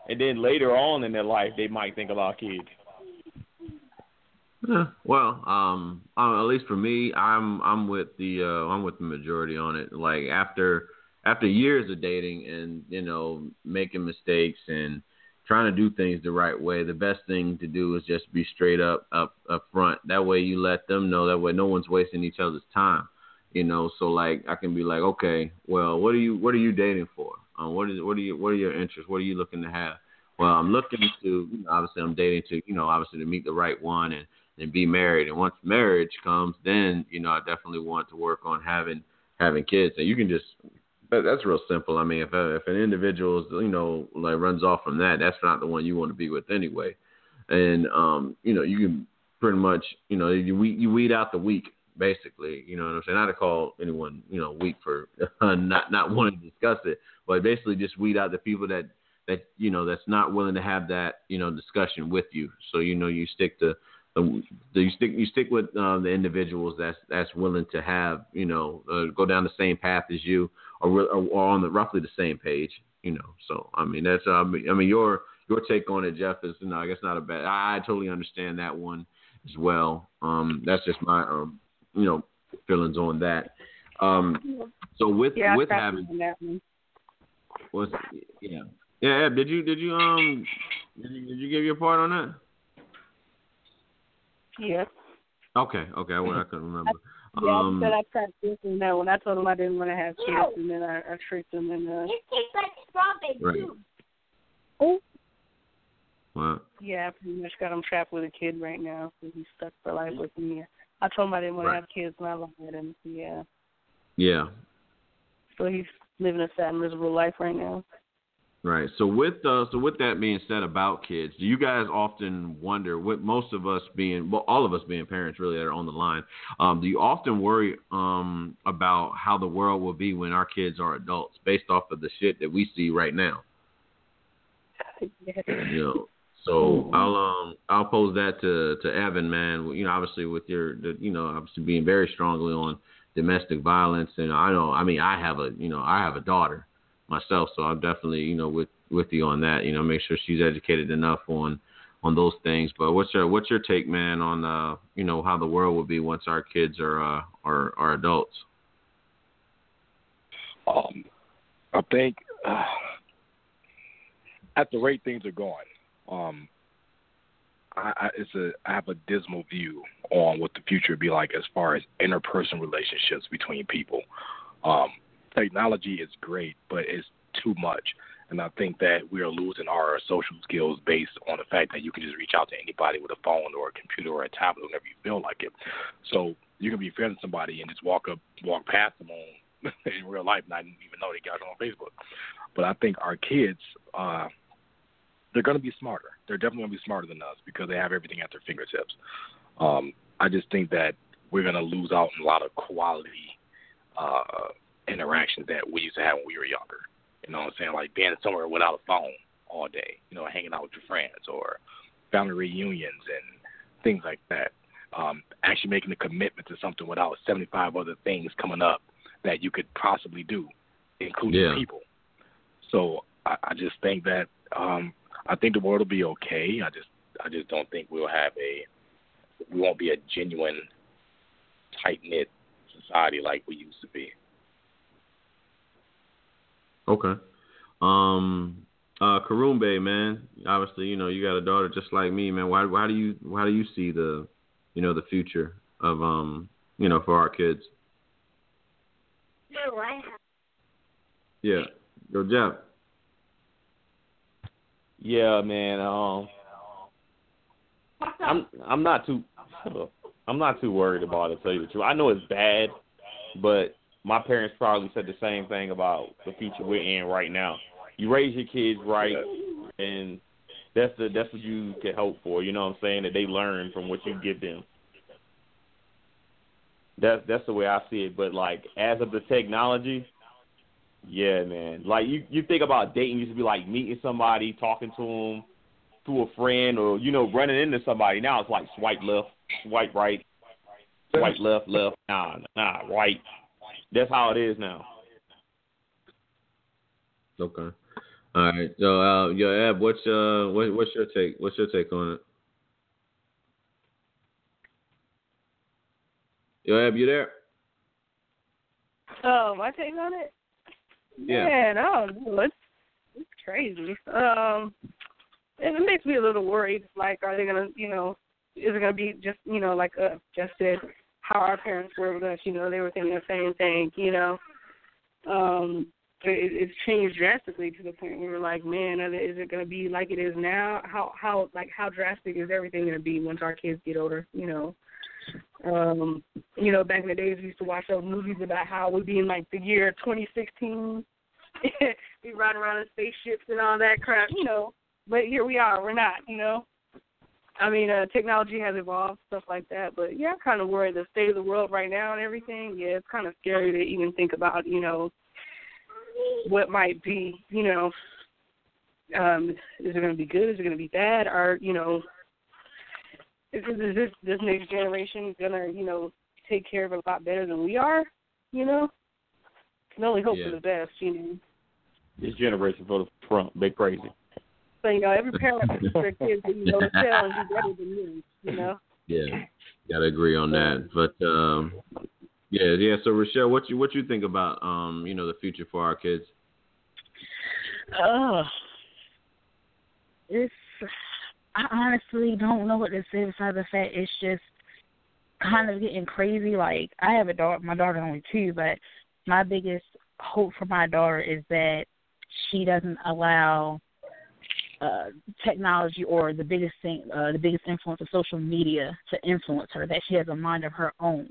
and then later on in their life they might think about kids. Yeah, well, um, uh, at least for me, I'm I'm with the uh, I'm with the majority on it. Like after after years of dating and you know making mistakes and trying to do things the right way, the best thing to do is just be straight up up up front. That way you let them know. That way no one's wasting each other's time. You know, so like I can be like, okay, well, what are you what are you dating for? Uh, what is what are you what are your interests? What are you looking to have? Well, I'm looking to you know, obviously I'm dating to you know obviously to meet the right one and and be married. And once marriage comes, then you know I definitely want to work on having having kids. And you can just that's real simple. I mean, if a, if an individual is, you know like runs off from that, that's not the one you want to be with anyway. And um, you know, you can pretty much you know you weed, you weed out the weak basically. You know what I'm saying? Not to call anyone you know weak for not not wanting to discuss it, but basically just weed out the people that that you know that's not willing to have that you know discussion with you. So you know you stick to um, you stick you stick with uh, the individuals that's that's willing to have you know uh, go down the same path as you or, or on the roughly the same page. You know, so I mean that's uh, I mean your your take on it, Jeff, is you know I guess not a bad. I, I totally understand that one as well. Um, that's just my um, you know feelings on that. Um, so with yeah, with having was yeah yeah, did you did you um did you, did you give your part on that? Yes. Okay, okay, I, I couldn't remember. Yeah, um, I said I practiced and that when I told him I didn't want to have kids, and then I, I tricked him and uh. It tastes like strawberry right. too. Oh. What? Yeah, I pretty much got him trapped with a kid right now, so he's stuck for life with me. I told him I didn't want right. to have kids, and I lied, and yeah. Yeah. So he's living a sad, miserable life right now. Right. So with uh, so with that being said about kids, do you guys often wonder, with most of us being, well, all of us being parents really that are on the line, um, do you often worry um, about how the world will be when our kids are adults, based off of the shit that we see right now? You know. So I'll um I'll pose that to to Evan, man. You know, obviously with your the, you know obviously being very strongly on domestic violence, and I know I mean I have a you know I have a daughter myself, so I'm definitely you know with with you on that. You know, make sure she's educated enough on on those things. But what's your what's your take, man, on uh you know how the world will be once our kids are uh are are adults? Um, I think uh, at the rate things are going, um, I, I, it's a I have a dismal view on what the future will be like as far as interpersonal relationships between people. Um, technology is great, but it's too much. And I think that we are losing our social skills based on the fact that you can just reach out to anybody with a phone or a computer or a tablet whenever you feel like it. So you can be friends with somebody and just walk up, walk past them on in real life, not even know they got on Facebook. But I think our kids, uh, they're going to be smarter. They're definitely going to be smarter than us because they have everything at their fingertips. Um, I just think that we're going to lose out on a lot of quality uh, interactions that we used to have when we were younger. You know what I'm saying? Like being somewhere without a phone all day, you know, hanging out with your friends or family reunions and things like that. Um, actually making a commitment to something without 75 other things coming up that you could possibly do, including yeah. people. So I, I just think that um, I think the world will be okay. I just I just don't think we'll have a we won't be a genuine tight knit society like we used to be. Okay. Um uh Karumbe, man. Obviously, you know, you got a daughter just like me, man. Why why do you why do you see the you know, the future of um, you know, for our kids? Yeah. Go Jeff. Yeah, man. Um, I'm I'm not too I'm not too worried about it. To tell you the truth, I know it's bad, but my parents probably said the same thing about the future we're in right now. You raise your kids right, and that's the that's what you can hope for. You know what I'm saying? That they learn from what you give them. That's that's the way I see it. But like as of the technology, yeah, man. Like you you think about dating used to be like meeting somebody, talking to them through a friend, or you know running into somebody. Now it's like swipe left, swipe right, swipe left, left. Nah, nah, right. That's how it is now. Okay. All right. So, uh, yo, Ab, what's uh, what, what's your take? What's your take on it? Yo, Ab, you there? Oh, my take on it? Yeah. Man, I don't know. It's, it's crazy. Um, and it makes me a little worried. Like, are they gonna, you know, is it gonna be just, you know, like uh, just said, how our parents were with us? You know, they were thinking the same thing. You know, um, it, it's changed drastically to the point where we're like, man, is it going to be like it is now? How how like how drastic is everything going to be once our kids get older? You know, um, you know, back in the days we used to watch those movies about how we'd be in like the year 2016, be riding around in spaceships and all that crap. You know, but here we are. We're not. You know. I mean, uh, technology has evolved, stuff like that. But yeah, I'm kind of worried the state of the world right now and everything. Yeah, it's kind of scary to even think about, you know, what might be, you know, um, is it going to be good? Is it going to be bad? Or you know, is, is this this next generation going to, you know, take care of it a lot better than we are? You know, can only hope Yeah. for the best. You know, This generation for the Trump, they crazy. So you know, every parent wants their kids you know excel and do better than you. You know. Yeah. Gotta agree on that. But um, yeah, yeah. So Rochelle, what you what you think about um, you know, the future for our kids? Oh, it's. I honestly don't know what to say besides the fact it's just kind of getting crazy. Like I have a daughter, my daughter's only two, but my biggest hope for my daughter is that she doesn't allow uh technology or the biggest thing uh the biggest influence of social media to influence her that she has a mind of her own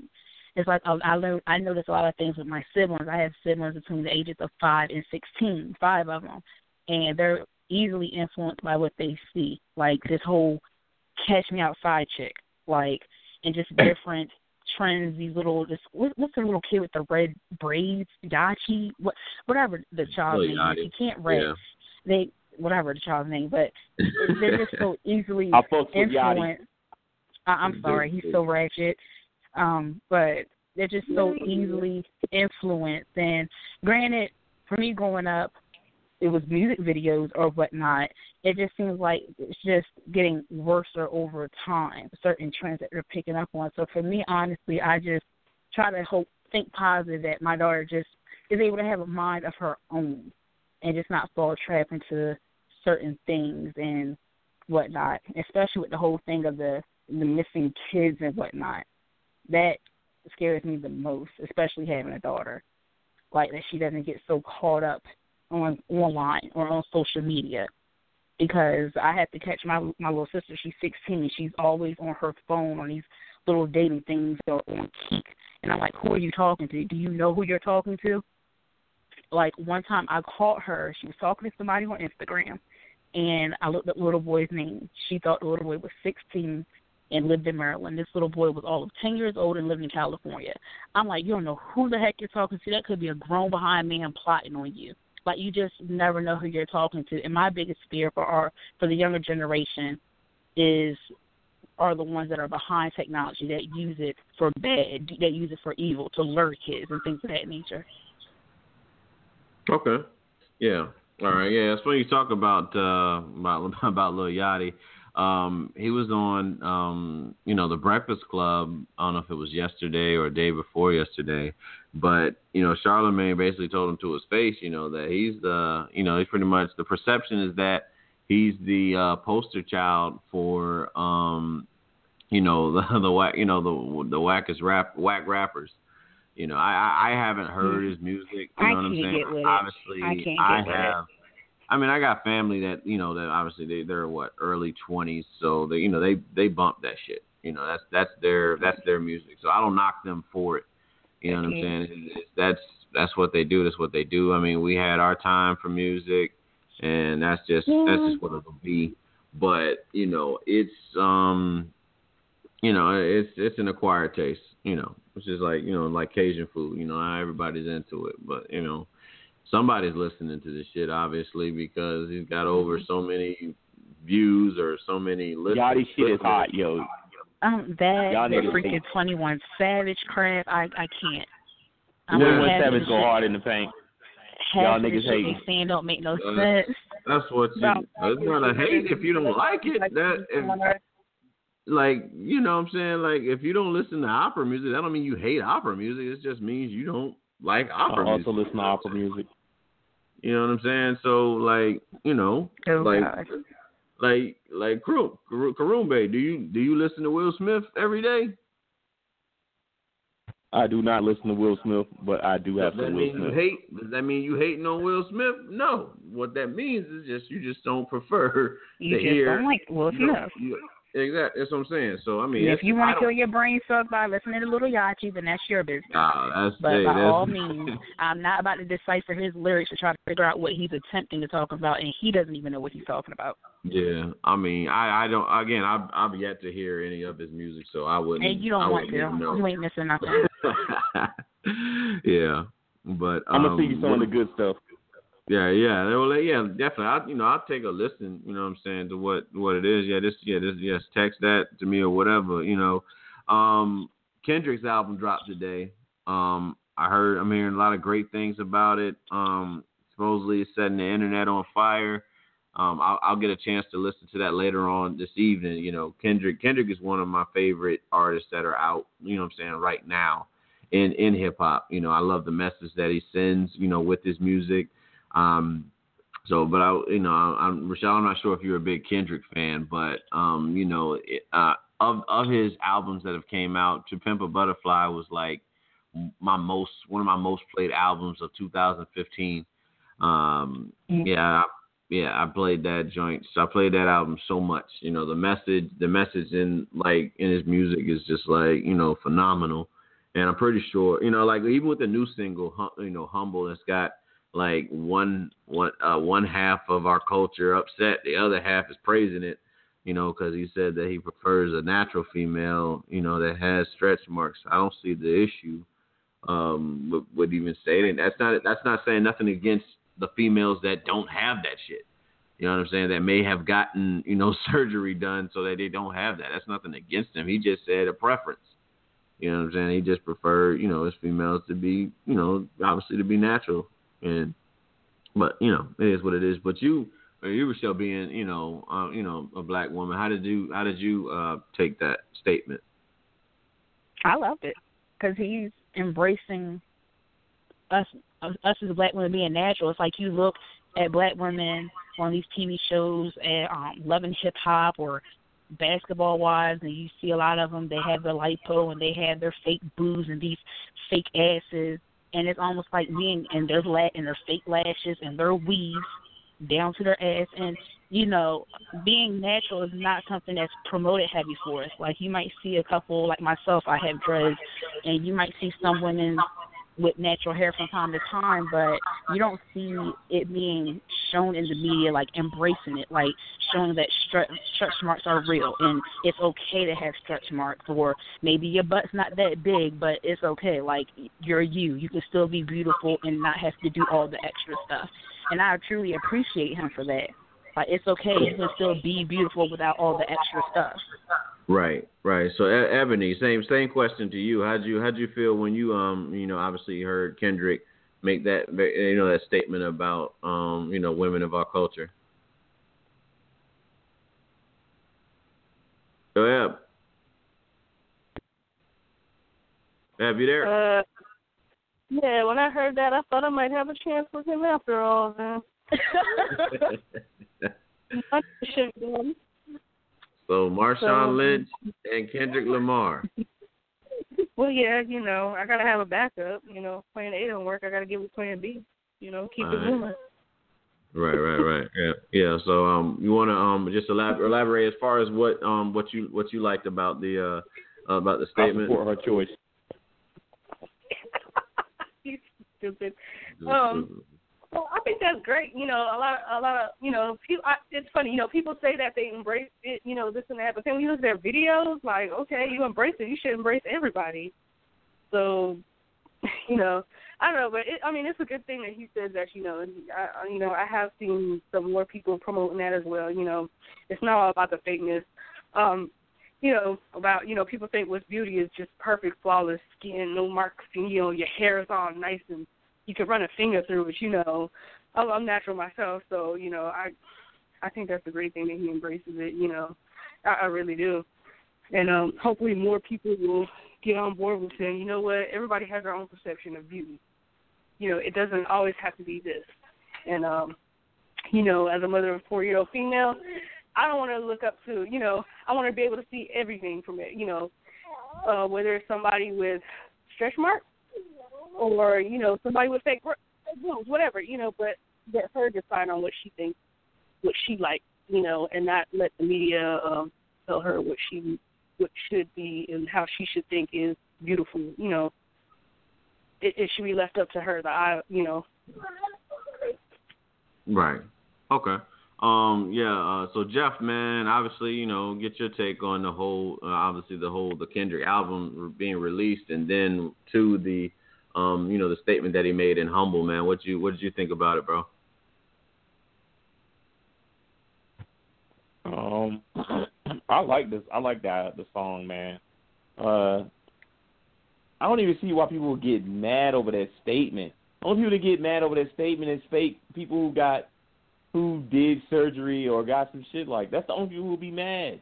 it's like um, I learned I notice a lot of things with my siblings. I have siblings between the ages of five and sixteen, five of them, and they're easily influenced by what they see. Like this whole catch me outside chick, like and just different trends. These little this what, what's the little kid with the red braids, Yachty, what whatever the child name is. He can't rap. Yeah. They whatever the child's name, but they're just so easily I fucks with Yachty. influenced. I, I'm sorry, he's so ratchet. Um, but they're just so easily influenced. And granted, for me growing up, it was music videos or whatnot. It just seems like it's just getting worse over time. Certain trends that they're picking up on. So for me, honestly, I just try to hope, think positive that my daughter just is able to have a mind of her own and just not fall trap into certain things and whatnot. Especially with the whole thing of the the missing kids and whatnot. That scares me the most, especially having a daughter. Like that she doesn't get so caught up on online or on social media. Because I have to catch my my little sister, she's sixteen, and she's always on her phone on these little dating things or on Keek. And I'm like, Who are you talking to? Do you know who you're talking to? Like one time I caught her, she was talking to somebody on Instagram and I looked up little boy's name. She thought the little boy was sixteen and lived in Maryland. This little boy was all of 10 years old and lived in California. I'm like, you don't know who the heck you're talking to. That could be a grown behind man plotting on you. Like you just never know who you're talking to. And my biggest fear for our for the younger generation is are the ones that are behind technology that use it for bad, that use it for evil, to lure kids and things of that nature. Okay. Yeah. All right, yeah, it's funny you talk about uh about about Lil Yachty. Um, he was on um, you know, the Breakfast Club. I don't know if it was yesterday or day before yesterday, but you know, Charlemagne basically told him to his face, you know, that he's the, you know, he's pretty much the perception is that he's the uh, poster child for, um, you know, the the whack, you know, the the wackest rap whack rappers. You know, I I haven't heard his music. You know I what I'm saying? get with it. Obviously, I I have. I mean, I got family that you know that obviously they they're what early twenties, so they you know they they bump that shit. You know, that's that's their that's their music. So I don't knock them for it. You know what I'm saying? That's that's what they do. That's what they do. I mean, we had our time for music, and that's just that's just what it'll be. But you know, it's um, you know, it's it's an acquired taste. You know, which is like you know like Cajun food. You know, not everybody's into it, but you know, somebody's listening to this shit obviously because he's got over so many views or so many listens. Yachty shit is hot, yo. Um, that Y'all the freaking. Twenty One Savage crap, I I can't. I'm When gonna when have Savage go hard in the paint, y'all niggas hate. hating. they saying don't make no Uh, sense. That's what you. About- It's not a hate if you don't like it. That if, like you know what I'm saying like if you don't listen to opera music, that don't mean you hate opera music. It just means you don't like opera. Music. I also music. listen to opera music. You know what I'm saying? So like you know Oh like God. like like Karu- Karu- Karumbe, do you do you listen to Will Smith every day? I do not listen to Will Smith, but I do have Does that some Will mean you hate? Does that mean you hating on Will Smith? No. What that means is just you just don't prefer You to just hear. don't like Will you know, Smith. you- exactly. That's what I'm saying. So I mean, if you want to kill your brain sucked by listening to Little Yachty, then that's your business. Nah, that's But hey, by that's, all means, I'm not about to decipher his lyrics to try to figure out what he's attempting to talk about, and he doesn't even know what he's talking about. Yeah, I mean, I I don't. Again, I've I've yet to hear any of his music, so I wouldn't. And you don't want to. know. You ain't missing nothing. yeah, but I'm um, gonna see you some of the good stuff. Yeah, yeah, well, yeah, definitely. I, you know, I'll take a listen. You know what I'm saying to what what it is. Yeah, this, yeah, this, yes, text that to me or whatever. You know, um, Kendrick's album dropped today. Um, I heard, I'm hearing a lot of great things about it. Um, supposedly it's setting the internet on fire. Um, I'll, I'll get a chance to listen to that later on this evening. You know, Kendrick, Kendrick is one of my favorite artists that are out. You know what I'm saying right now in in hip hop. You know, I love the message that he sends. You know, with his music. Um, so, but I, you know, I'm Rochelle. I'm not sure if you're a big Kendrick fan, but um, you know, it, uh, of of his albums that have came out, To Pimp a Butterfly was like my most one of my most played albums of 2015. Um, Mm. yeah, I, yeah, I played that joint. So I played that album so much. You know, the message, the message in like in his music is just like you know phenomenal. And I'm pretty sure, you know, like even with the new single, you know, humble, it's got like one one uh, one half of our culture upset, the other half is praising it. You know, because he said that he prefers a natural female, you know, that has stretch marks. I don't see the issue um, with, with even stating that's not that's not saying nothing against the females that don't have that shit. You know what I'm saying? That may have gotten you know surgery done so that they don't have that. That's nothing against them. He just said a preference. You know what I'm saying? He just preferred you know his females to be you know obviously to be natural and but you know it is what it is. But you or you Rochelle being you know uh, you know a black woman, how did you how did you uh, take that statement? I loved it because he's embracing us us as black women being natural. It's like you look at black women on these TV shows and um, loving hip hop or basketball wise, and you see a lot of them. They have their lipo and they have their fake boobs and these fake asses, and it's almost like being in their la- and their fake lashes and their weaves down to their ass and you know, being natural is not something that's promoted heavy for us. Like you might see a couple, like myself, I have dreads, and you might see some women with natural hair from time to time, but you don't see it being shown in the media, like embracing it, like showing that stretch, stretch marks are real and it's okay to have stretch marks, or maybe your butt's not that big, but it's okay. Like you're you, you can still be beautiful and not have to do all the extra stuff. And I truly appreciate him for that. Like it's okay, you can still be beautiful without all the extra stuff. Right, right. So Ebony, same same question to you. How'd you how'd you feel when you um you know obviously heard Kendrick make that you know that statement about um you know women of our culture. Go ahead. Have you there? Uh, yeah, when I heard that, I thought I might have a chance with him after all. Then. so Marshawn so, Lynch and Kendrick Lamar. Well, yeah, you know, I gotta have a backup. You know, plan A don't work, I gotta give it plan B. You know, keep All it right. moving. Right, right, right. Yeah, yeah. So, um, you want to um just elaborate, elaborate as far as what um what you what you liked about the uh about the statement. I support her choice. you stupid. Um, well, I think that's great. You know, a lot, a lot of, you know, people. I, it's funny. You know, people say that they embrace it. You know, this and that, but then you look at their videos, like, okay, you embrace it. You should embrace everybody. So, you know, I don't know, but it, I mean, it's a good thing that he says that. You know, I, you know, I have seen some more people promoting that as well. You know, it's not all about the fakeness. Um, you know, about you know, people think what's beauty is just perfect, flawless skin, no marks, you know, your hair is all nice and you could run a finger through it. You know, I'm, I'm natural myself, so you know, I I think that's a great thing that he embraces it. You know, I, I really do, and um, hopefully more people will get on board with saying, you know what, everybody has their own perception of beauty. You know, it doesn't always have to be this. And um, you know, as a mother of a four year old female, I don't want to look up to, you know, I want to be able to see everything from it, you know, uh, whether it's somebody with stretch marks or you know somebody with fake boobs, whatever, you know. But let her decide on what she thinks, what she likes, you know, and not let the media um, tell her what she what should be and how she should think is beautiful. You know, it, it should be left up to her. The I, you know. Right. Okay. Um, yeah, uh, so Jeff, man, obviously, you know, get your take on the whole, uh, obviously the whole, the Kendrick album being released and then to the, um, you know, the statement that he made in Humble, man. What you what did you think about it, bro? Um, I like this. I like that the song, man. Uh, I don't even see why people get mad over that statement. Only people that get mad over that statement is fake people who got who did surgery or got some shit like. That's the only people who will be mad.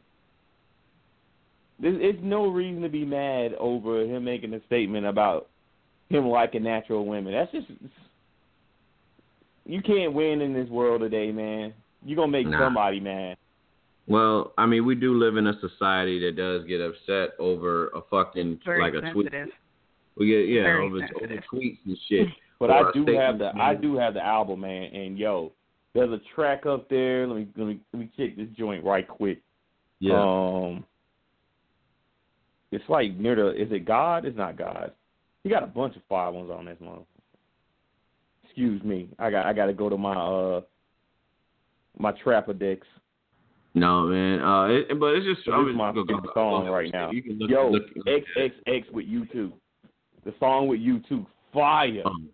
There's, there's no reason to be mad over him making a statement about him liking natural women. That's just you can't win in this world today, man. You're gonna make nah. somebody mad. Well, I mean, we do live in a society that does get upset over a fucking Very like sensitive. a tweet. We get yeah Very over, over tweets and shit. But I do have the man. I do have the album, man, and yo, there's a track up there. Let me let me let me check this joint right quick. Yeah. Um, it's like near the. Is it God? It's not God. He got a bunch of fire ones on this one. Excuse me. I got I got to go to my uh my trapper decks. No man, uh, it, but it's just So I was my go- go- favorite song go- right now. Look, Yo, look, it. XXX with U2. The song with U2. Fire. Um,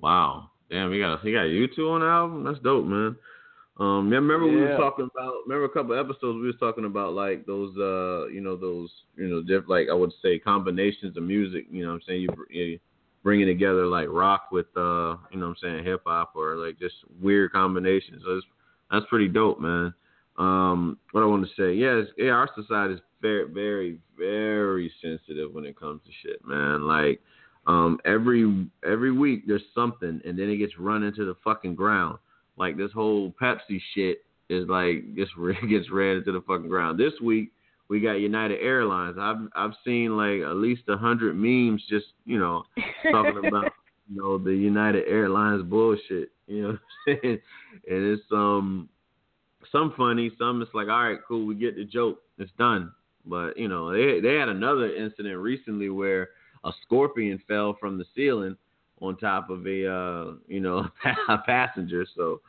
wow, damn, we got he got U2 on the album. That's dope, man. Um, yeah, remember we were talking about. Remember a couple episodes we was talking about like those, uh, you know, those, you know, diff, like I would say combinations of music. You know, what I'm saying you, you bringing together like rock with, uh, you know, what I'm saying hip hop or like just weird combinations. So that's pretty dope, man. Um, what I want to say, yeah, yeah, our society is very, very, very sensitive when it comes to shit, man. Like, um, every every week there's something, and then it gets run into the fucking ground. Like this whole Pepsi shit is like just gets ran into the fucking ground. This week we got United Airlines. I've I've seen like at least a hundred memes just you know talking about you know the United Airlines bullshit. You know what I'm saying? And it's um some funny, some it's like all right, cool, we get the joke, it's done. But you know they they had another incident recently where a scorpion fell from the ceiling on top of a uh, you know a passenger. So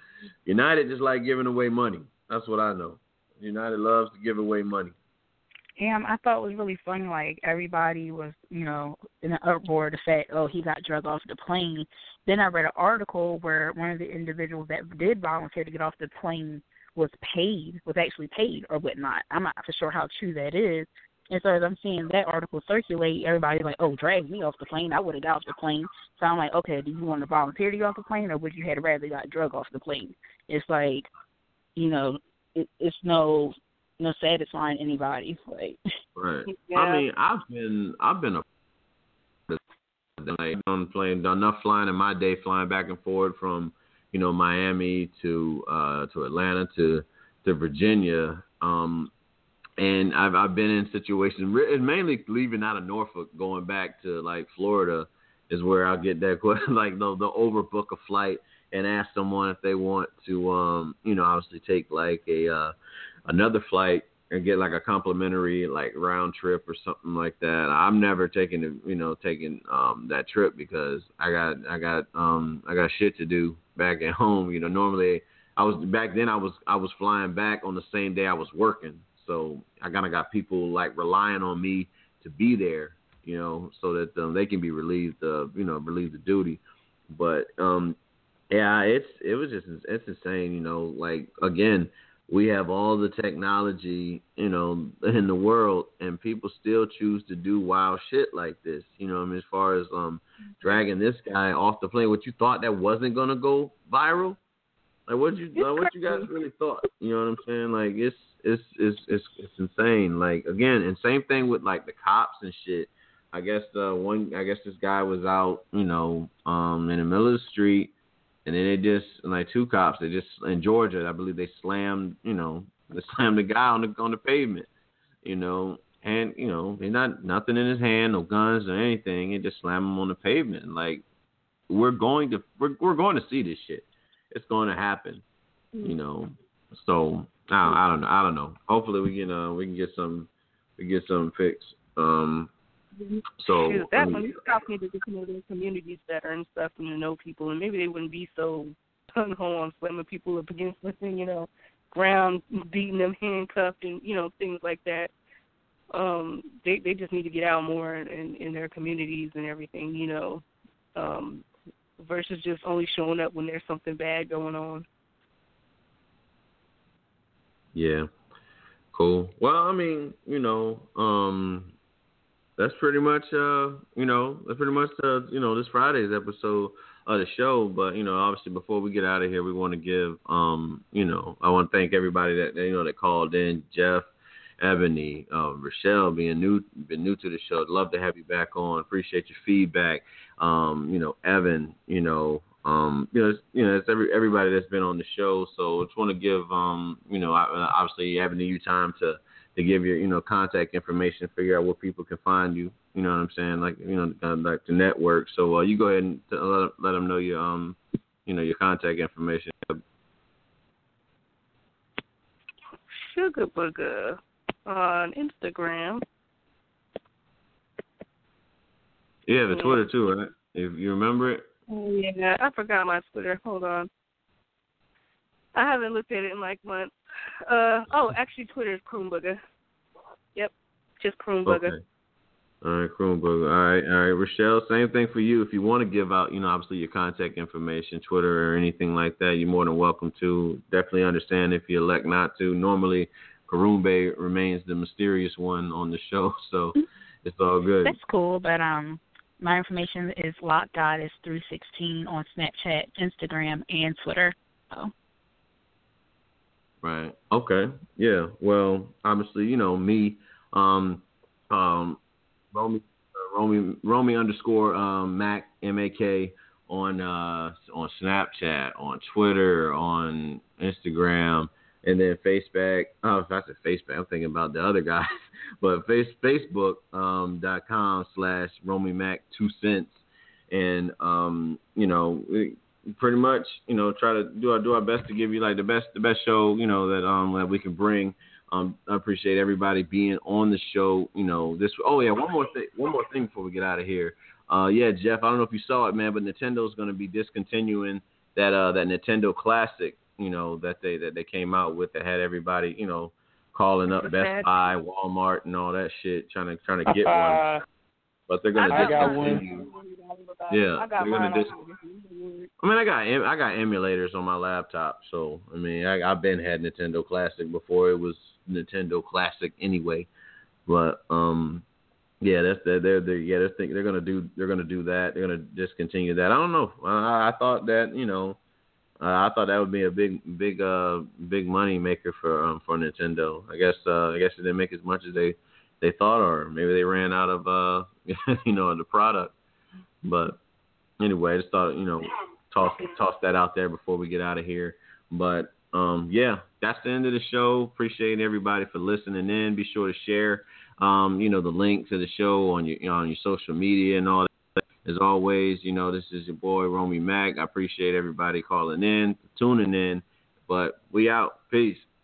United just like giving away money. That's what I know. United loves to give away money. And I thought it was really funny. Like everybody was, you know, in an uproar the fact, oh, he got drugged off the plane. Then I read an article where one of the individuals that did volunteer to get off the plane was paid, was actually paid or whatnot. I'm not for sure how true that is. And so as I'm seeing that article circulate, everybody's like, "Oh, drag me off the plane. I would have got off the plane." So I'm like, "Okay, do you want to volunteer to get off the plane, or would you have rather got drug off the plane?" It's like, you know, it, it's no no satisfying anybody. Like, Right. Yeah. I mean, I've been I've been a like on plane done enough flying in my day, flying back and forth from you know Miami to uh to Atlanta to to Virginia. Um, and I've I've been in situations and mainly leaving out of Norfolk, going back to like Florida, is where I'll get that question like the the overbook a flight and ask someone if they want to um you know obviously take like a uh another flight and get like a complimentary like round trip or something like that. I'm never taking you know taking um that trip because I got I got um I got shit to do back at home. You know normally I was back then I was I was flying back on the same day I was working. So I kind of got people like relying on me to be there, you know, so that um, they can be relieved of you know relieved of duty. But um yeah, it's it was just it's insane, you know. Like again, we have all the technology, you know, in the world, and people still choose to do wild shit like this. You know, I mean, as far as um dragging this guy off the plane, what you thought that wasn't gonna go viral? Like what you like, what you guys really thought? You know what I'm saying? Like it's it's it's it's it's insane. Like again, and same thing with like the cops and shit. I guess the one I guess this guy was out, you know, um in the middle of the street and then they just like two cops, they just in Georgia, I believe they slammed, you know, they slammed the guy on the on the pavement, you know, and you know, they not nothing in his hand, no guns or anything, and just slam him on the pavement. Like we're going to we're we're going to see this shit. It's going to happen, you know. So I don't, I don't know. I don't know. Hopefully we can uh we can get some we get some fixed. Um. So Shoot, I that's mean, when these cops need to get to know their communities better and stuff and to know people and maybe they wouldn't be so gung ho on slamming people up against the you know, ground, beating them handcuffed and, you know, things like that. Um, they they just need to get out more in, in their communities and everything, you know. Um versus just only showing up when there's something bad going on. Yeah. Cool. Well, I mean, you know, um that's pretty much uh, you know, that's pretty much uh, you know, this Friday's episode of the show, but you know, obviously before we get out of here, we want to give um, you know, I want to thank everybody that you know that called in, Jeff, Ebony, uh, Rochelle being new been new to the show. Love to have you back on. Appreciate your feedback. Um, you know, Evan, you know, um, you know, it's, you know, it's every everybody that's been on the show. So I just want to give, um, you know, obviously having you time to to give your, you know, contact information, figure out where people can find you. You know what I'm saying? Like, you know, kind of like the network. So uh, you go ahead and let let them know your, um, you know, your contact information. Sugar Booger on Instagram. Yeah, the Twitter too, right? If you remember it. Oh yeah, I forgot my Twitter. Hold on. I haven't looked at it in like months. Uh oh, actually Twitter is Croonbugger. Yep. Just Croonbugger. Okay. All right, Kronberg. All right, all right, Rochelle. Same thing for you. If you want to give out, you know, obviously your contact information, Twitter or anything like that, you're more than welcome to. Definitely understand if you elect not to. Normally, Karumbe remains the mysterious one on the show, so it's all good. That's cool, but um, my information is lockgoddess three sixteen on Snapchat, Instagram, and Twitter. So Right. Okay. Yeah. Well, obviously, you know me, um, um, Romy, uh, Romy, Romy underscore um, Mac M A K on uh on Snapchat, on Twitter, on Instagram, and then Facebook. Oh, if I said Facebook, I'm thinking about the other guys, but face Facebook um slash Romy Mac two cents, and um you know. Pretty much, you know, try to do our do our best to give you like the best the best show, you know, that um that we can bring. Um, I appreciate everybody being on the show. You know, this. Oh yeah, one more thing. One more thing before we get out of here. Uh, yeah, Jeff. I don't know if you saw it, man, but Nintendo's going to be discontinuing that uh that Nintendo Classic. You know that they that they came out with that had everybody, you know, calling up Best Buy, Walmart, and all that shit, trying to trying to get one. But they're going to I got discontinue. Yeah, I got they're gonna dis- I mean, I got em- I got emulators on my laptop, so I mean, I, I've been had Nintendo Classic before it was Nintendo Classic anyway. But um, yeah, that's they're, they're, they're yeah they're think they're gonna do they're gonna do that. They're gonna discontinue that. I don't know. I, I thought that you know. Uh, I thought that would be a big, big, uh, big money maker for um, for Nintendo. I guess, uh, I guess it didn't make as much as they they thought, or maybe they ran out of, uh, you know, the product. But anyway, I just thought, you know, toss toss that out there before we get out of here. But um, yeah, that's the end of the show. Appreciate everybody for listening in. Be sure to share, um, you know, the link to the show on your you know, on your social media and all that. As always, you know, this is your boy Romy Mac. I appreciate everybody calling in, tuning in. But we out. Peace.